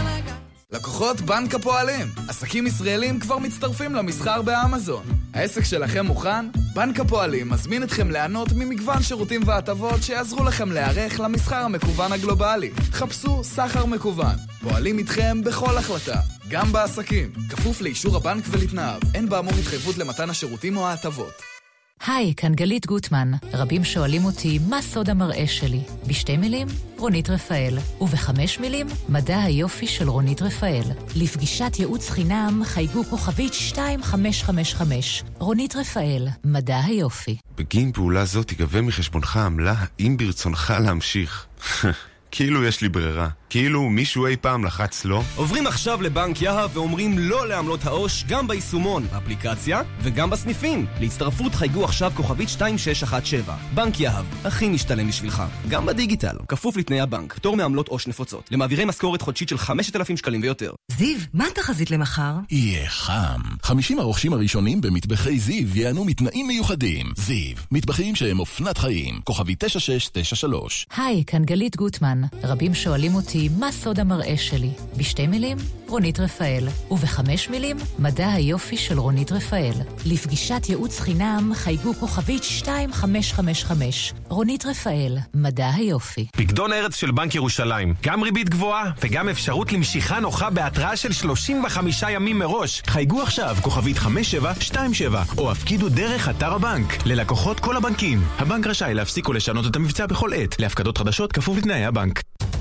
לקוחות בנק הפועלים. עסקים ישראלים כבר מצטרפים למסחר באמזון. העסק שלכם מוכן? בנק הפועלים מזמין אתכם ליהנות ממגוון שירותים והטבות שיעזרו לכם להיערך למסחר המקוון הגלובלי. חפשו סחר מקוון. פועלים איתכם בכל החלטה, גם בעסקים. כפוף לאישור הבנק ולתנאיו. אין באמור התחייבות למתן השירותים או ההטבות. היי, כאן גלית גוטמן. רבים שואלים אותי, מה סוד המראה שלי? בשתי מילים, רונית רפאל. ובחמש מילים, מדע היופי של רונית רפאל. לפגישת ייעוץ חינם, חייגו כוכבית 2555. רונית רפאל, מדע היופי. בגין פעולה זו תיגבה מחשבונך עמלה, האם ברצונך להמשיך. [LAUGHS] כאילו יש לי ברירה. כאילו מישהו אי פעם לחץ לא? עוברים עכשיו לבנק יהב ואומרים לא לעמלות העו"ש גם ביישומון, אפליקציה וגם בסניפים. להצטרפות חייגו עכשיו כוכבית 2617. בנק יהב, הכי משתלם בשבילך. גם בדיגיטל, כפוף לתנאי הבנק, פטור מעמלות עו"ש נפוצות. למעבירי משכורת חודשית של 5,000 שקלים ויותר. זיו, מה התחזית למחר? יהיה חם. 50 הרוכשים הראשונים במטבחי זיו ייהנו מתנאים מיוחדים. זיו, מטבחים שהם אופנת חיים. כוכבי 9693. היי, כאן גלית גוטמן. רבים שואלים אותי, מה סוד המראה שלי? בשתי מילים, רונית רפאל. ובחמש מילים, מדע היופי של רונית רפאל. לפגישת ייעוץ חינם, חייגו כוכבית 2555. רונית רפאל, מדע היופי. פקדון ארץ של בנק ירושלים. גם ריבית גבוהה וגם אפשרות למשיכה נוחה בהתראה של 35 ימים מראש. חייגו עכשיו, כוכבית 5727, או הפקידו דרך אתר הבנק. ללקוחות כל הבנקים. הבנק רשאי להפסיק ולשנות את המבצע בכל עת. להפקדות חדשות כפוף לתנאי הבנק.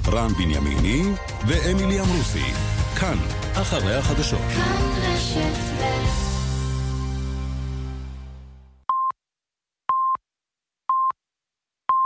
רן בנימיני ואמילי אמרוסי. כאן, אחרי החדשות. כאן רשת